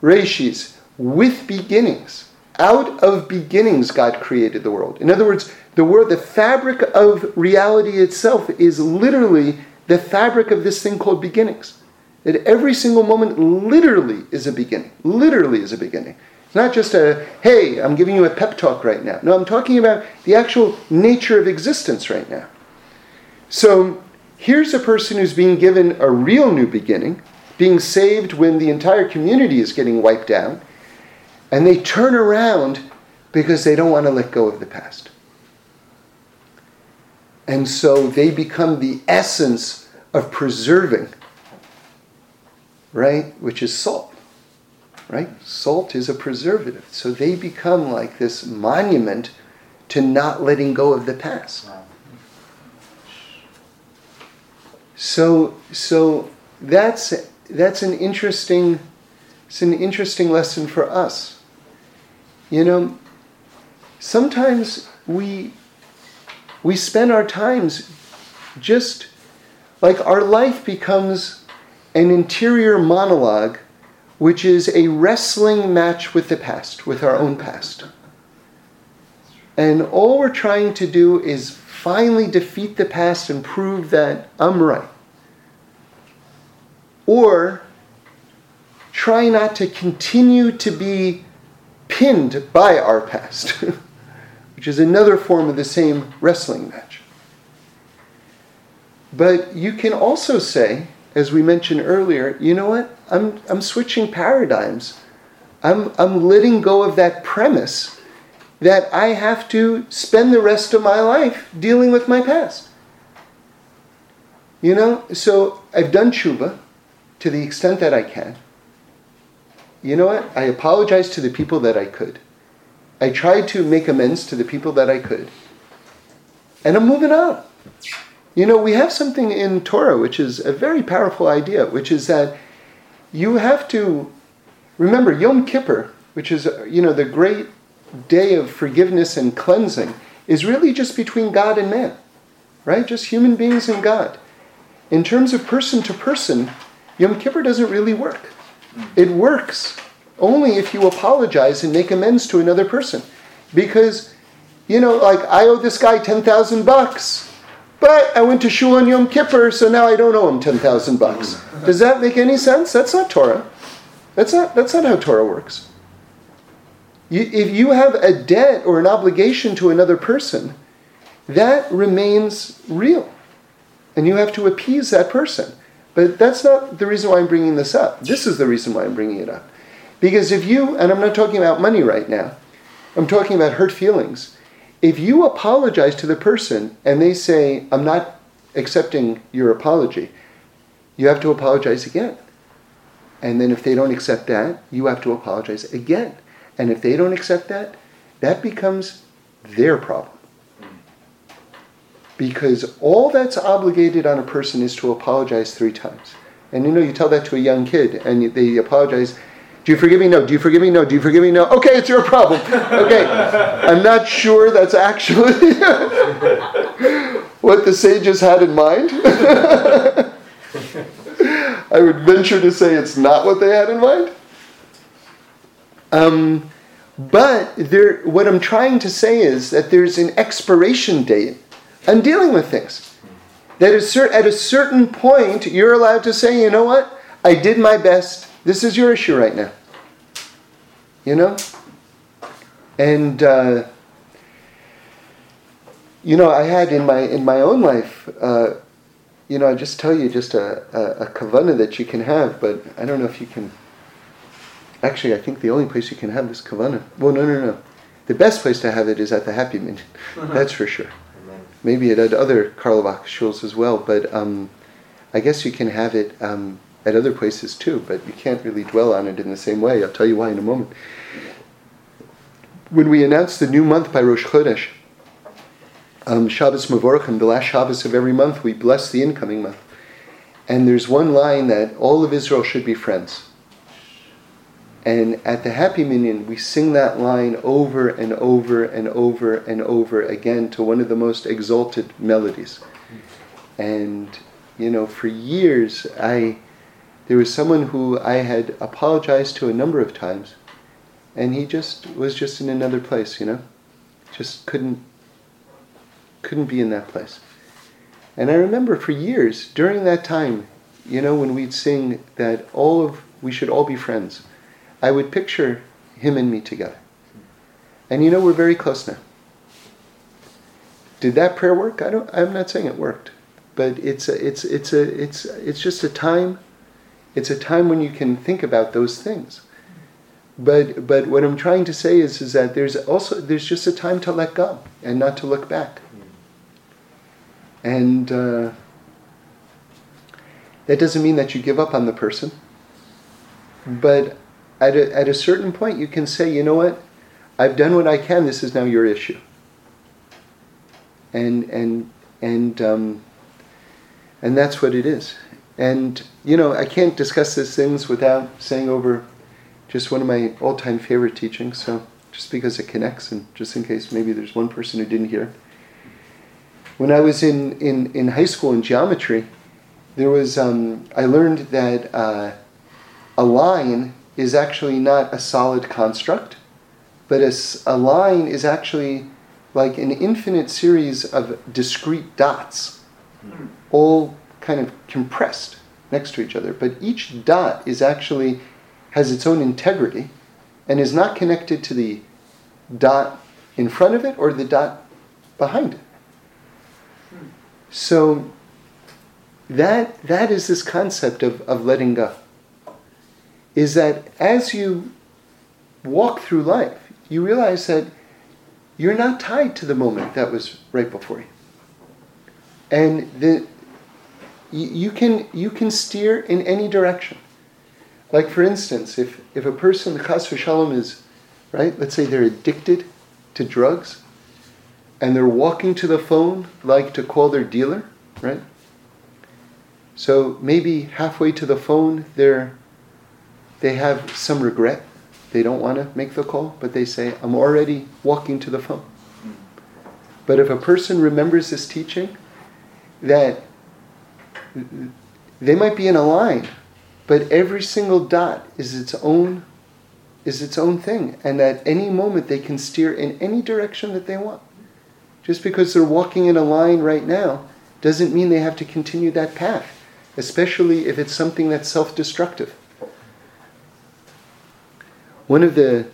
Reishis, with beginnings. Out of beginnings, God created the world. In other words, the world, the fabric of reality itself is literally the fabric of this thing called beginnings. That every single moment literally is a beginning. Literally is a beginning. Not just a, hey, I'm giving you a pep talk right now. No, I'm talking about the actual nature of existence right now. So here's a person who's being given a real new beginning, being saved when the entire community is getting wiped out, and they turn around because they don't want to let go of the past. And so they become the essence of preserving, right? Which is salt, right? Salt is a preservative. So they become like this monument to not letting go of the past. So, so that's, that's an interesting, it's an interesting lesson for us. You know, sometimes we we spend our times just like our life becomes an interior monologue, which is a wrestling match with the past, with our own past. And all we're trying to do is finally defeat the past and prove that I'm right. Or try not to continue to be pinned by our past. which is another form of the same wrestling match. But you can also say, as we mentioned earlier, you know what? I'm, I'm switching paradigms. I'm, I'm letting go of that premise that I have to spend the rest of my life dealing with my past. You know, so I've done tshuva to the extent that I can. You know what? I apologize to the people that I could. I tried to make amends to the people that I could. And I'm moving on. You know, we have something in Torah which is a very powerful idea, which is that you have to remember Yom Kippur, which is, you know, the great day of forgiveness and cleansing, is really just between God and man, right? Just human beings and God. In terms of person to person, Yom Kippur doesn't really work. It works only if you apologize and make amends to another person. Because, you know, like I owe this guy 10,000 bucks, but I went to Shul on Yom Kippur, so now I don't owe him 10,000 bucks. Does that make any sense? That's not Torah. That's not, that's not how Torah works. You, if you have a debt or an obligation to another person, that remains real. And you have to appease that person. But that's not the reason why I'm bringing this up. This is the reason why I'm bringing it up. Because if you, and I'm not talking about money right now, I'm talking about hurt feelings. If you apologize to the person and they say, I'm not accepting your apology, you have to apologize again. And then if they don't accept that, you have to apologize again. And if they don't accept that, that becomes their problem. Because all that's obligated on a person is to apologize three times. And you know, you tell that to a young kid and they apologize do you forgive me? No. Do you forgive me? No. Do you forgive me? No. Okay, it's your problem. Okay. I'm not sure that's actually what the sages had in mind. I would venture to say it's not what they had in mind. Um, but there, what I'm trying to say is that there's an expiration date on dealing with things. That at a certain point, you're allowed to say, you know what? I did my best. This is your issue right now. You know? And uh, you know, I had in my in my own life, uh, you know, I just tell you just a, a, a kavana that you can have, but I don't know if you can. Actually, I think the only place you can have this kavana. Well, no, no, no. The best place to have it is at the Happy Minyan. That's for sure. Maybe at other Carlebach shuls as well, but um, I guess you can have it um, at other places too, but you can't really dwell on it in the same way. I'll tell you why in a moment. When we announce the new month by Rosh Chodesh, um, Shabbos Mavorachim, the last Shabbos of every month, we bless the incoming month. And there's one line that all of Israel should be friends. And at the Happy Minyan, we sing that line over and over and over and over again to one of the most exalted melodies. And, you know, for years, I, there was someone who I had apologized to a number of times, and he just was just in another place, you know? Just couldn't, couldn't be in that place. And I remember for years, during that time, you know, when we'd sing that all of, we should all be friends I would picture him and me together. And you know, we're very close now. Did that prayer work? I don't, I'm not saying it worked, but it's a, it's, it's, a, it's, it's just a time, it's a time when you can think about those things. But, but what I'm trying to say is, is that there's also, there's just a time to let go and not to look back. And uh, that doesn't mean that you give up on the person, but at a, at a certain point, you can say, you know what? I've done what I can. This is now your issue. And and and um, and that's what it is. And you know, I can't discuss these things without saying over just one of my all-time favorite teachings. So just because it connects, and just in case maybe there's one person who didn't hear. When I was in in, in high school in geometry, there was um, I learned that uh, a line is actually not a solid construct, but a, a line is actually like an infinite series of discrete dots, all kind of compressed next to each other. But each dot is actually has its own integrity and is not connected to the dot in front of it or the dot behind it. So that that is this concept of, of letting go is that as you walk through life, you realize that you're not tied to the moment that was right before you. And the, you, can, you can steer in any direction. Like, for instance, if, if a person, chas v'shalom, is, right, let's say they're addicted to drugs, and they're walking to the phone like to call their dealer, right? So maybe halfway to the phone, they're they have some regret. They don't want to make the call, but they say, I'm already walking to the phone. Hmm. But if a person remembers this teaching, that they might be in a line, but every single dot is its own is its own thing, and at any moment they can steer in any direction that they want. Just because they're walking in a line right now doesn't mean they have to continue that path, especially if it's something that's self-destructive one of the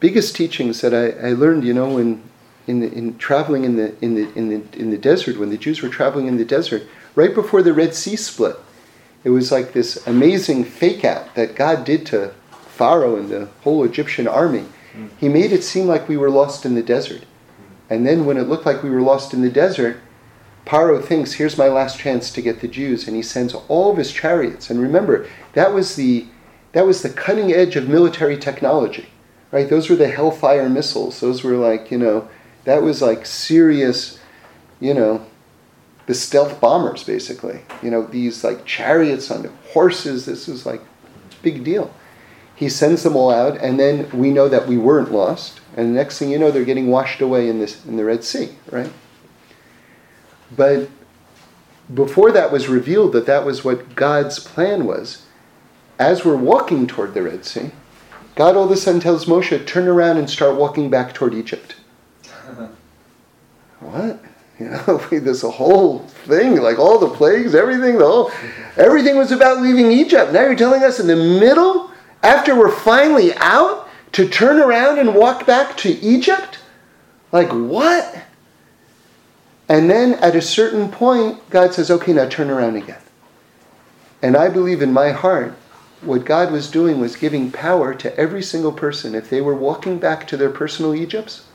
biggest teachings that I, I learned, you know, in, in, in traveling in the, in, the, in, the, in the desert, when the Jews were traveling in the desert, right before the Red Sea split, it was like this amazing fake out that God did to Pharaoh and the whole Egyptian army. Hmm. He made it seem like we were lost in the desert. Hmm. And then when it looked like we were lost in the desert, Paro thinks, here's my last chance to get the Jews, and he sends all of his chariots. And remember, that was the that was the cutting edge of military technology, right? Those were the Hellfire missiles. Those were like, you know, that was like serious, you know, the stealth bombers basically. You know, these like chariots on horses. This was like big deal. He sends them all out, and then we know that we weren't lost. And the next thing you know, they're getting washed away in this in the Red Sea, right? But before that was revealed that that was what God's plan was, as we're walking toward the Red Sea, God all of a sudden tells Moshe, turn around and start walking back toward Egypt. What? You know, this whole thing, like all the plagues, everything, the whole, everything was about leaving Egypt. Now you're telling us in the middle, after we're finally out, to turn around and walk back to Egypt? Like what? And then at a certain point, God says, okay, now turn around again. And I believe in my heart what God was doing was giving power to every single person. If they were walking back to their personal Egypts,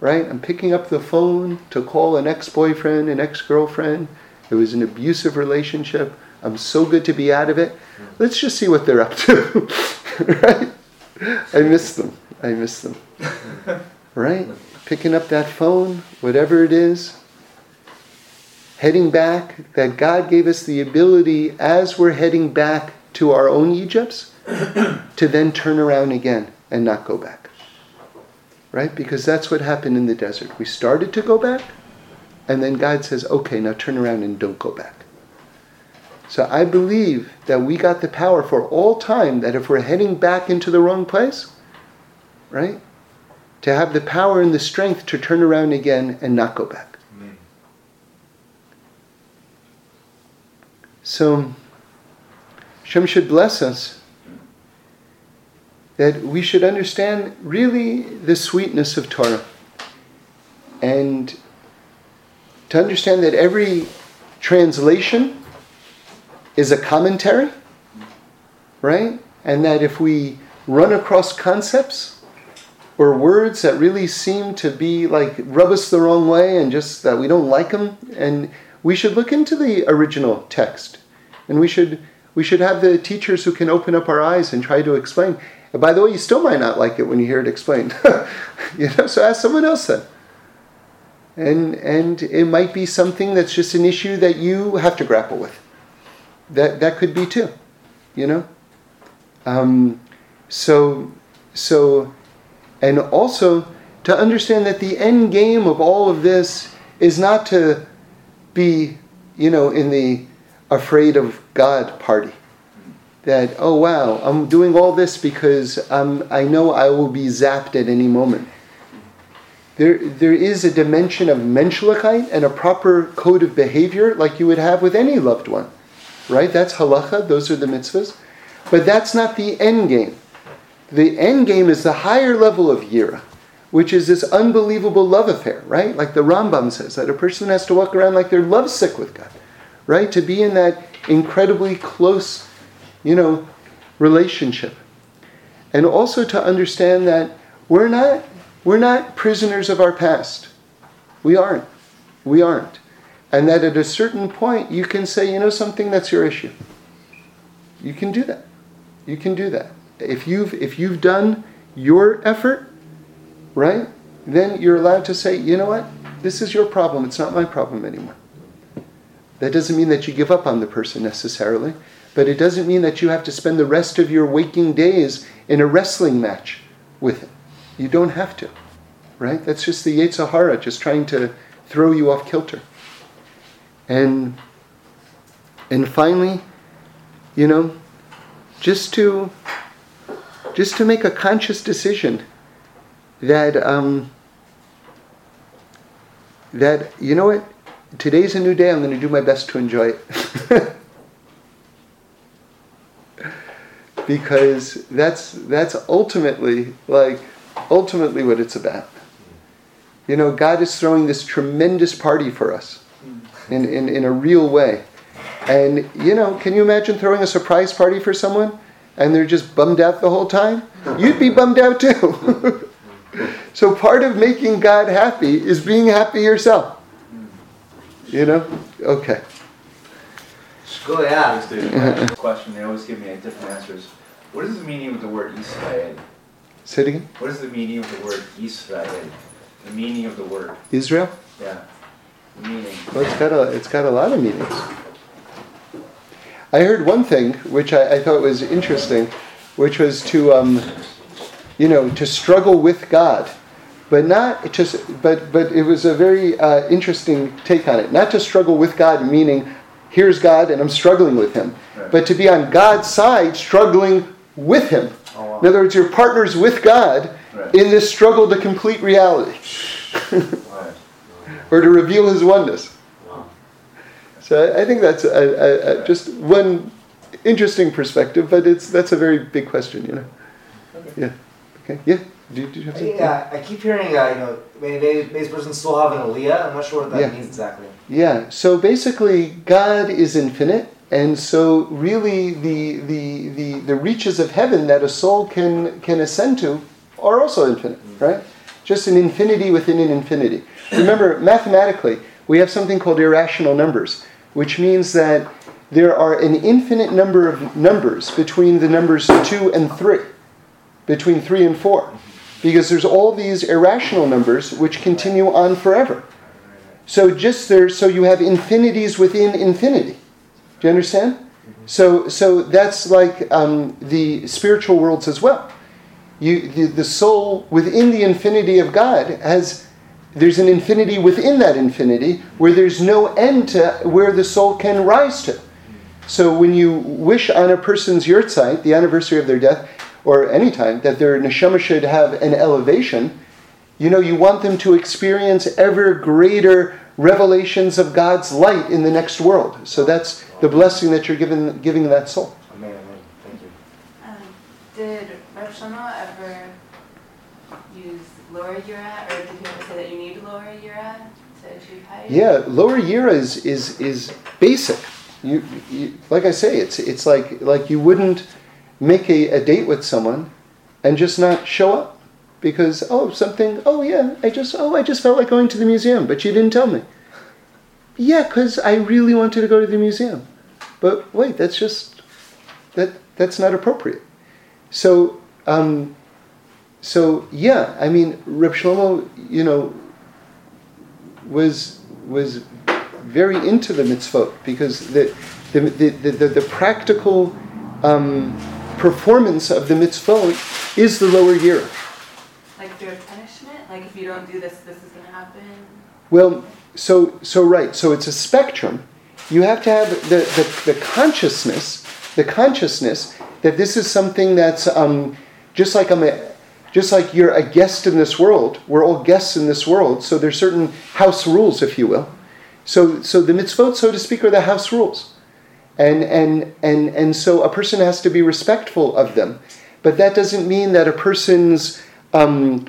right? I'm picking up the phone to call an ex boyfriend, an ex girlfriend. It was an abusive relationship. I'm so good to be out of it. Let's just see what they're up to, right? I miss them. I miss them, right? Picking up that phone, whatever it is. heading back, that God gave us the ability as we're heading back to our own Egypts to then turn around again and not go back. Right? Because that's what happened in the desert. We started to go back, and then God says, okay, now turn around and don't go back. So I believe that we got the power for all time that if we're heading back into the wrong place, right? To have the power and the strength to turn around again and not go back. Amen. So Shem should bless us that we should understand really the sweetness of Torah and to understand that every translation is a commentary, right? And that if we run across concepts or words that really seem to be like rub us the wrong way and just that we don't like them, and we should look into the original text and we should we should have the teachers who can open up our eyes and try to explain. And by the way, you still might not like it when you hear it explained. you know, so ask someone else then. And and it might be something that's just an issue that you have to grapple with that that could be too, you know. Um, so so, and also to understand that the end game of all of this is not to be, you know, in the afraid of God party. That oh wow, I'm doing all this because um, I know I will be zapped at any moment. There, there is a dimension of menschlichkeit and a proper code of behavior like you would have with any loved one right? That's halacha, those are the mitzvahs. But that's not the end game. The end game is the higher level of yira, which is this unbelievable love affair, right? Like the Rambam says, that a person has to walk around like they're lovesick with God, right? To be in that incredibly close, you know, relationship. And also to understand that we're not, we're not prisoners of our past. We aren't. We aren't. And that at a certain point, you can say, you know something, that's your issue. You can do that. You can do that. If you've, if you've done your effort, right, then you're allowed to say, you know what, this is your problem, it's not my problem anymore. That doesn't mean that you give up on the person necessarily, but it doesn't mean that you have to spend the rest of your waking days in a wrestling match with him. You don't have to, right? That's just the Yetzer Hara just trying to throw you off kilter. And and finally, you know, just to just to make a conscious decision that um, that you know what today's a new day i'm going to do my best to enjoy it because that's that's ultimately like ultimately what it's about you know god is throwing this tremendous party for us in, in, in a real way. And, you know, can you imagine throwing a surprise party for someone and they're just bummed out the whole time? You'd be bummed out too. so part of making God happy is being happy yourself. You know? Okay. Go yeah. question, they always give me different answers. What is the meaning of the word Israel? Say it again. What is the meaning of the word Israel? The meaning of the word. Israel? Yeah meaning? Well, it's got a it's got a lot of meanings. I heard one thing which I, I thought was interesting, which was to um, you know to struggle with God, but not just but but it was a very uh, interesting take on it. Not to struggle with God, meaning here's God and I'm struggling with Him, right. but to be on God's side, struggling with Him. Oh, wow. In other words, you're partners with God right. in this struggle to complete reality. or to reveal his oneness. So I, I think that's a, a, a, just one interesting perspective, but it's that's a very big question, you know. Okay. Yeah. Okay. Yeah. Do, do you have something? Yeah, I keep hearing, uh, you know, maybe this person still have an aliyah. I'm not sure what that yeah. means exactly. Yeah. So basically, God is infinite, and so really the, the the the reaches of heaven that a soul can can ascend to are also infinite, mm-hmm. right? Just an infinity within an infinity. Remember, mathematically, we have something called irrational numbers, which means that there are an infinite number of numbers between the numbers 2 and 3, between 3 and 4, because there's all these irrational numbers which continue on forever. So just there, so you have infinities within infinity. Do you understand? So, so that's like um, the spiritual worlds as well. You, the, the soul within the infinity of God has there's an infinity within that infinity where there's no end to where the soul can rise to. So when you wish on a person's yahrzeit, the anniversary of their death, or any time that their neshama should have an elevation, you know, you want them to experience ever greater revelations of God's light in the next world. So that's the blessing that you're giving giving that soul. Amen, amen. Thank you. Um, did Rav Shlomo ever use lower Yira, or did he ever say that you need lower Yira to achieve higher? Yeah, lower yira is is is basic. You, you like I say, it's it's like like you wouldn't make a, a date with someone and just not show up because oh something oh yeah I just oh I just felt like going to the museum but you didn't tell me. Yeah, because I really wanted to go to the museum, but wait, that's just that that's not appropriate. So um, so yeah, I mean Reb Shlomo, you know, was was very into the mitzvot because the the, the, the, the practical um, performance of the mitzvot is the lower yira. Like through punishment? Like if you don't do this, this is going to happen? Well, so so right. So it's a spectrum. You have to have the, the, the consciousness, the consciousness that this is something that's um, just like I'm a, just like you're a guest in this world. We're all guests in this world. So there's certain house rules, if you will. So so the mitzvot, so to speak, are the house rules. And and and and so a person has to be respectful of them. But that doesn't mean that a person's um,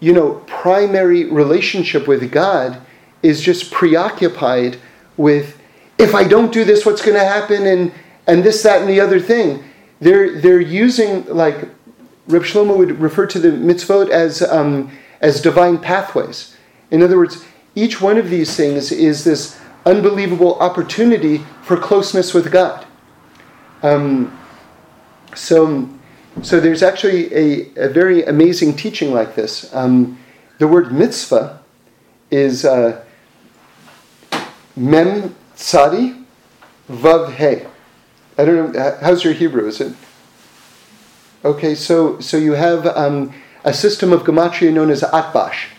you know, primary relationship with God is just preoccupied with if I don't do this, what's going to happen, and and this, that, and the other thing. They're they're using like Reb Shlomo would refer to the mitzvot as um, as divine pathways. In other words, each one of these things is this unbelievable opportunity for closeness with God. Um, so so there's actually a, a very amazing teaching like this. Um, the word mitzvah is uh, mem tzadi vav he. I don't know, how's your Hebrew? Is it? Okay, so, so you have um, a system of gematria known as atbash,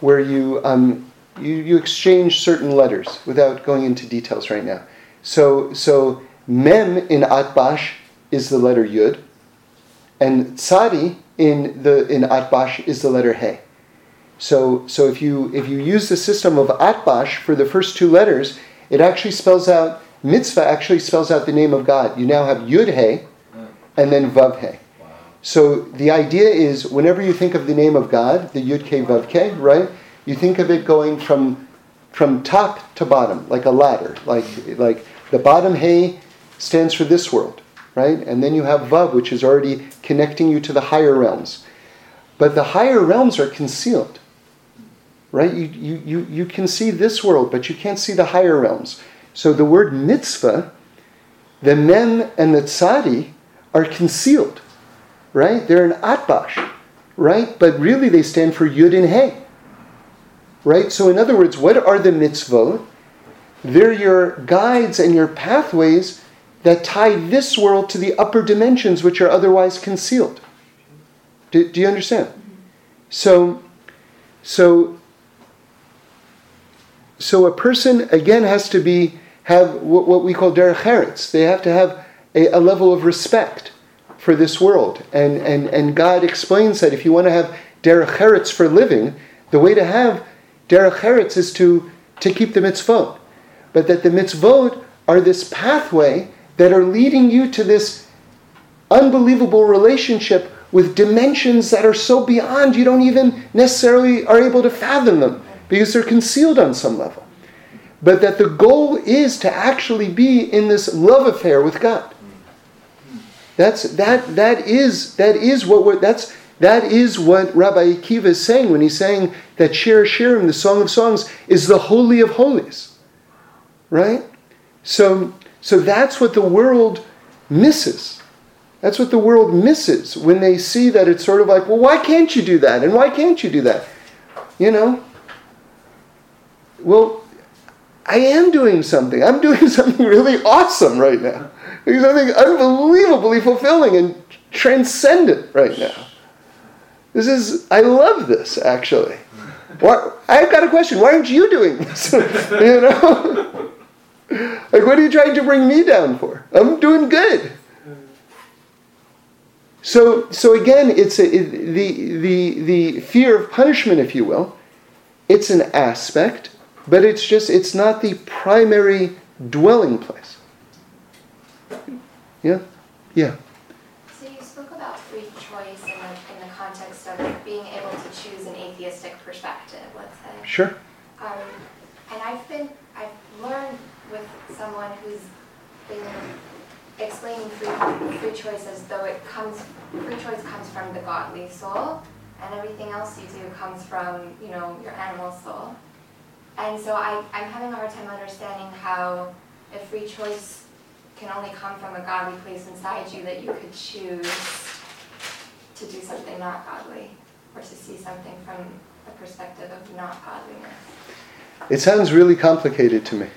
where you, um, you, you exchange certain letters without going into details right now. So, so mem in atbash is the letter yud, and tzadi in the in atbash is the letter he. So so if you if you use the system of atbash for the first two letters, it actually spells out mitzvah actually spells out the name of God. You now have yud he, and then vav he. So the idea is whenever you think of the name of God, the yud ke vav ke, right? You think of it going from from top to bottom, like a ladder. Like like the bottom he stands for this world right? And then you have Vav, which is already connecting you to the higher realms. But the higher realms are concealed, right? You, you, you, you can see this world, but you can't see the higher realms. So the word mitzvah, the mem and the tzadi are concealed, right? They're an atbash, right? But really they stand for yud and he, right? So in other words, what are the mitzvot? They're your guides and your pathways that tie this world to the upper dimensions which are otherwise concealed. Do, do you understand? So, so, so a person again has to be have what, what we call derech eretz. They have to have a, a level of respect for this world, and and and God explains that if you want to have derech eretz for living, the way to have derech eretz is to to keep the mitzvot, but that the mitzvot are this pathway that are leading you to this unbelievable relationship with dimensions that are so beyond you don't even necessarily are able to fathom them because they're concealed on some level. But that the goal is to actually be in this love affair with God. That's that that is that is what we're, that's that is what Rabbi Akiva is saying when he's saying that Shir Shirim, the Song of Songs, is the holy of holies. Right? So so that's what the world misses. That's what the world misses when they see that it's sort of like, well, why can't you do that? And why can't you do that? You know? well, I am doing something. I'm doing something really awesome right now. Something unbelievably fulfilling and transcendent right now. This is, I love this actually. Why, I've got a question. Why aren't you doing this? you know? like, what are you trying to bring me down for? I'm doing good. So, so again, it's a, it, the, the, the fear of punishment, if you will. It's an aspect, but it's just, it's not the primary dwelling place. Yeah? Yeah. So you spoke about free choice in the, in the context of being able to choose an atheistic perspective, let's say. Sure. Um, and I've been, I've learned with someone who's been explaining free, free choice as though it comes, free choice comes from the godly soul, and everything else you do comes from, you know, your animal soul. And so I, I'm having a hard time understanding how if free choice can only come from a godly place inside you, that you could choose to do something not godly, or to see something from a perspective of not godliness. It sounds really complicated to me.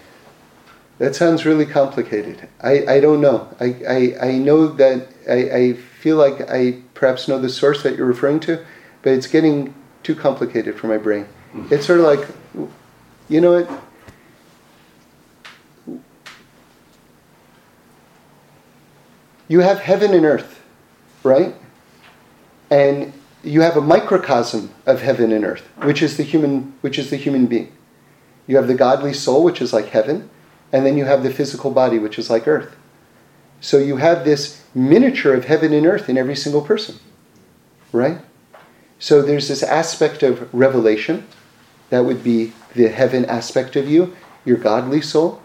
That sounds really complicated. I, I don't know. I, I, I know that I, I feel like I perhaps know the source that you're referring to, but it's getting too complicated for my brain. Hmm. It's sort of like, you know what? You have heaven and earth, right? And you have a microcosm of heaven and earth, which is the human, which is the human being. You have the godly soul, which is like heaven, and then you have the physical body, which is like earth. So you have this miniature of heaven and earth in every single person, right? So there's this aspect of revelation, that would be the heaven aspect of you, your godly soul,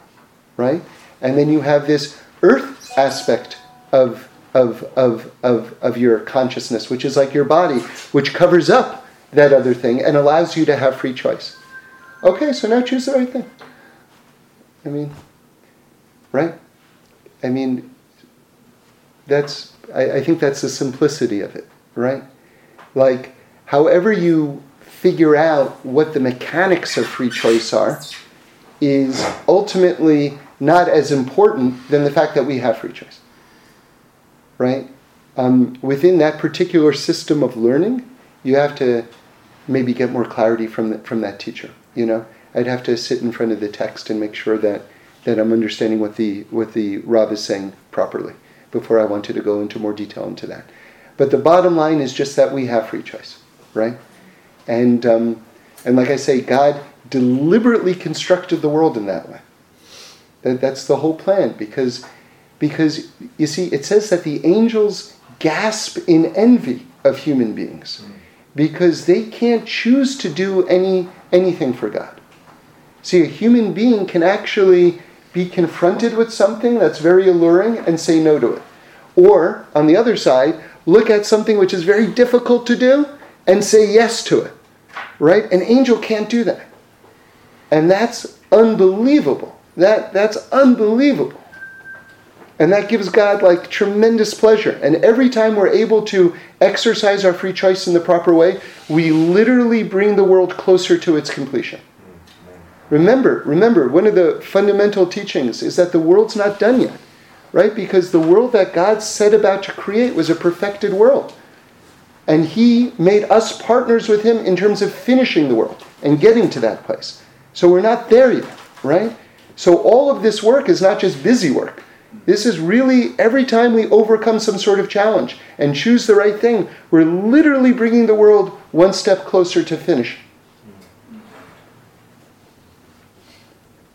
right? And then you have this earth aspect of, of, of, of, of your consciousness, which is like your body, which covers up that other thing and allows you to have free choice. Okay, so now choose the right thing. I mean, right? I mean, that's, I, I think that's the simplicity of it, right? Like, however you figure out what the mechanics of free choice are is ultimately not as important than the fact that we have free choice. Right? Um, within that particular system of learning, you have to maybe get more clarity from, the, from that teacher. You know, I'd have to sit in front of the text and make sure that, that I'm understanding what the, what the Rav is saying properly before I wanted to go into more detail into that. But the bottom line is just that we have free choice, right? And, um, and like I say, God deliberately constructed the world in that way. That, that's the whole plan because, because, you see, it says that the angels gasp in envy of human beings hmm. because they can't choose to do any, anything for God. See, a human being can actually be confronted with something that's very alluring and say no to it. Or, on the other side, look at something which is very difficult to do and say yes to it. Right? An angel can't do that. And that's unbelievable. That, that's unbelievable. And that gives God like tremendous pleasure. And every time we're able to exercise our free choice in the proper way, we literally bring the world closer to its completion. Remember, remember, one of the fundamental teachings is that the world's not done yet, right? Because the world that God set about to create was a perfected world. And He made us partners with Him in terms of finishing the world and getting to that place. So we're not there yet, right? So all of this work is not just busy work. This is really every time we overcome some sort of challenge and choose the right thing, we're literally bringing the world one step closer to finish.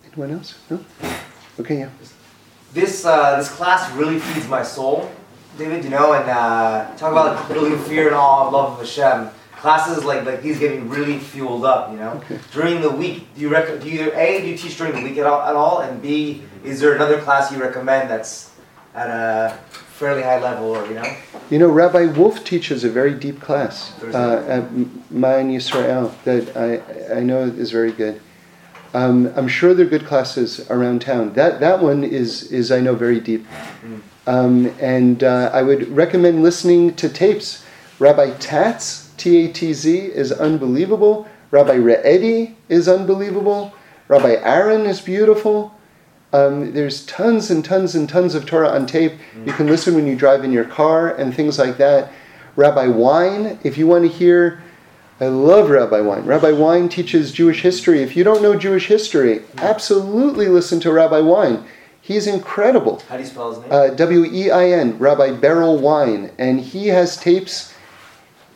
Anyone else? No? Okay, yeah. This uh, this class really feeds my soul, David. You know, and uh, talk about like, building fear and awe, love of Hashem. Classes like like these getting really fueled up. You know, during the week, do you rec- do you either a do you teach during the week at all, at all, and b is there another class you recommend that's at a fairly high level, or you know? You know, Rabbi Wolf teaches a very deep class uh, at Mayan Yisrael that I, I know is very good. Um, I'm sure there are good classes around town. That, that one is, is, I know, very deep. Um, and uh, I would recommend listening to tapes. Rabbi Tatz, T A T Z, is unbelievable. Rabbi Re'edi is unbelievable. Rabbi Aaron is beautiful. Um, there's tons and tons and tons of Torah on tape. You can listen when you drive in your car and things like that. Rabbi Wein, if you want to hear, I love Rabbi Wein. Rabbi Wein teaches Jewish history. If you don't know Jewish history, absolutely listen to Rabbi Wein. He's incredible. How do you spell his name? Uh, W E I N, Rabbi Beryl Wein, and he has tapes.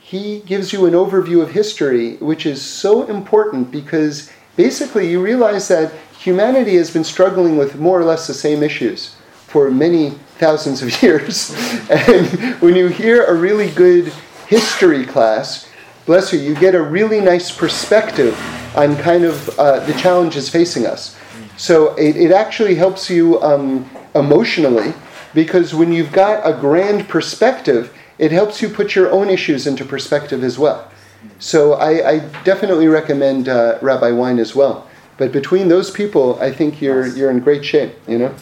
He gives you an overview of history, which is so important because basically you realize that humanity has been struggling with more or less the same issues for many thousands of years. and when you hear a really good history class, bless you, you get a really nice perspective on kind of uh, the challenges facing us. So it, it actually helps you um, emotionally because when you've got a grand perspective, it helps you put your own issues into perspective as well. So I, I definitely recommend uh, Rabbi Wein as well. But between those people, I think you're you're in great shape. You know.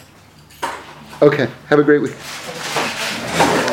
Okay. Have a great week.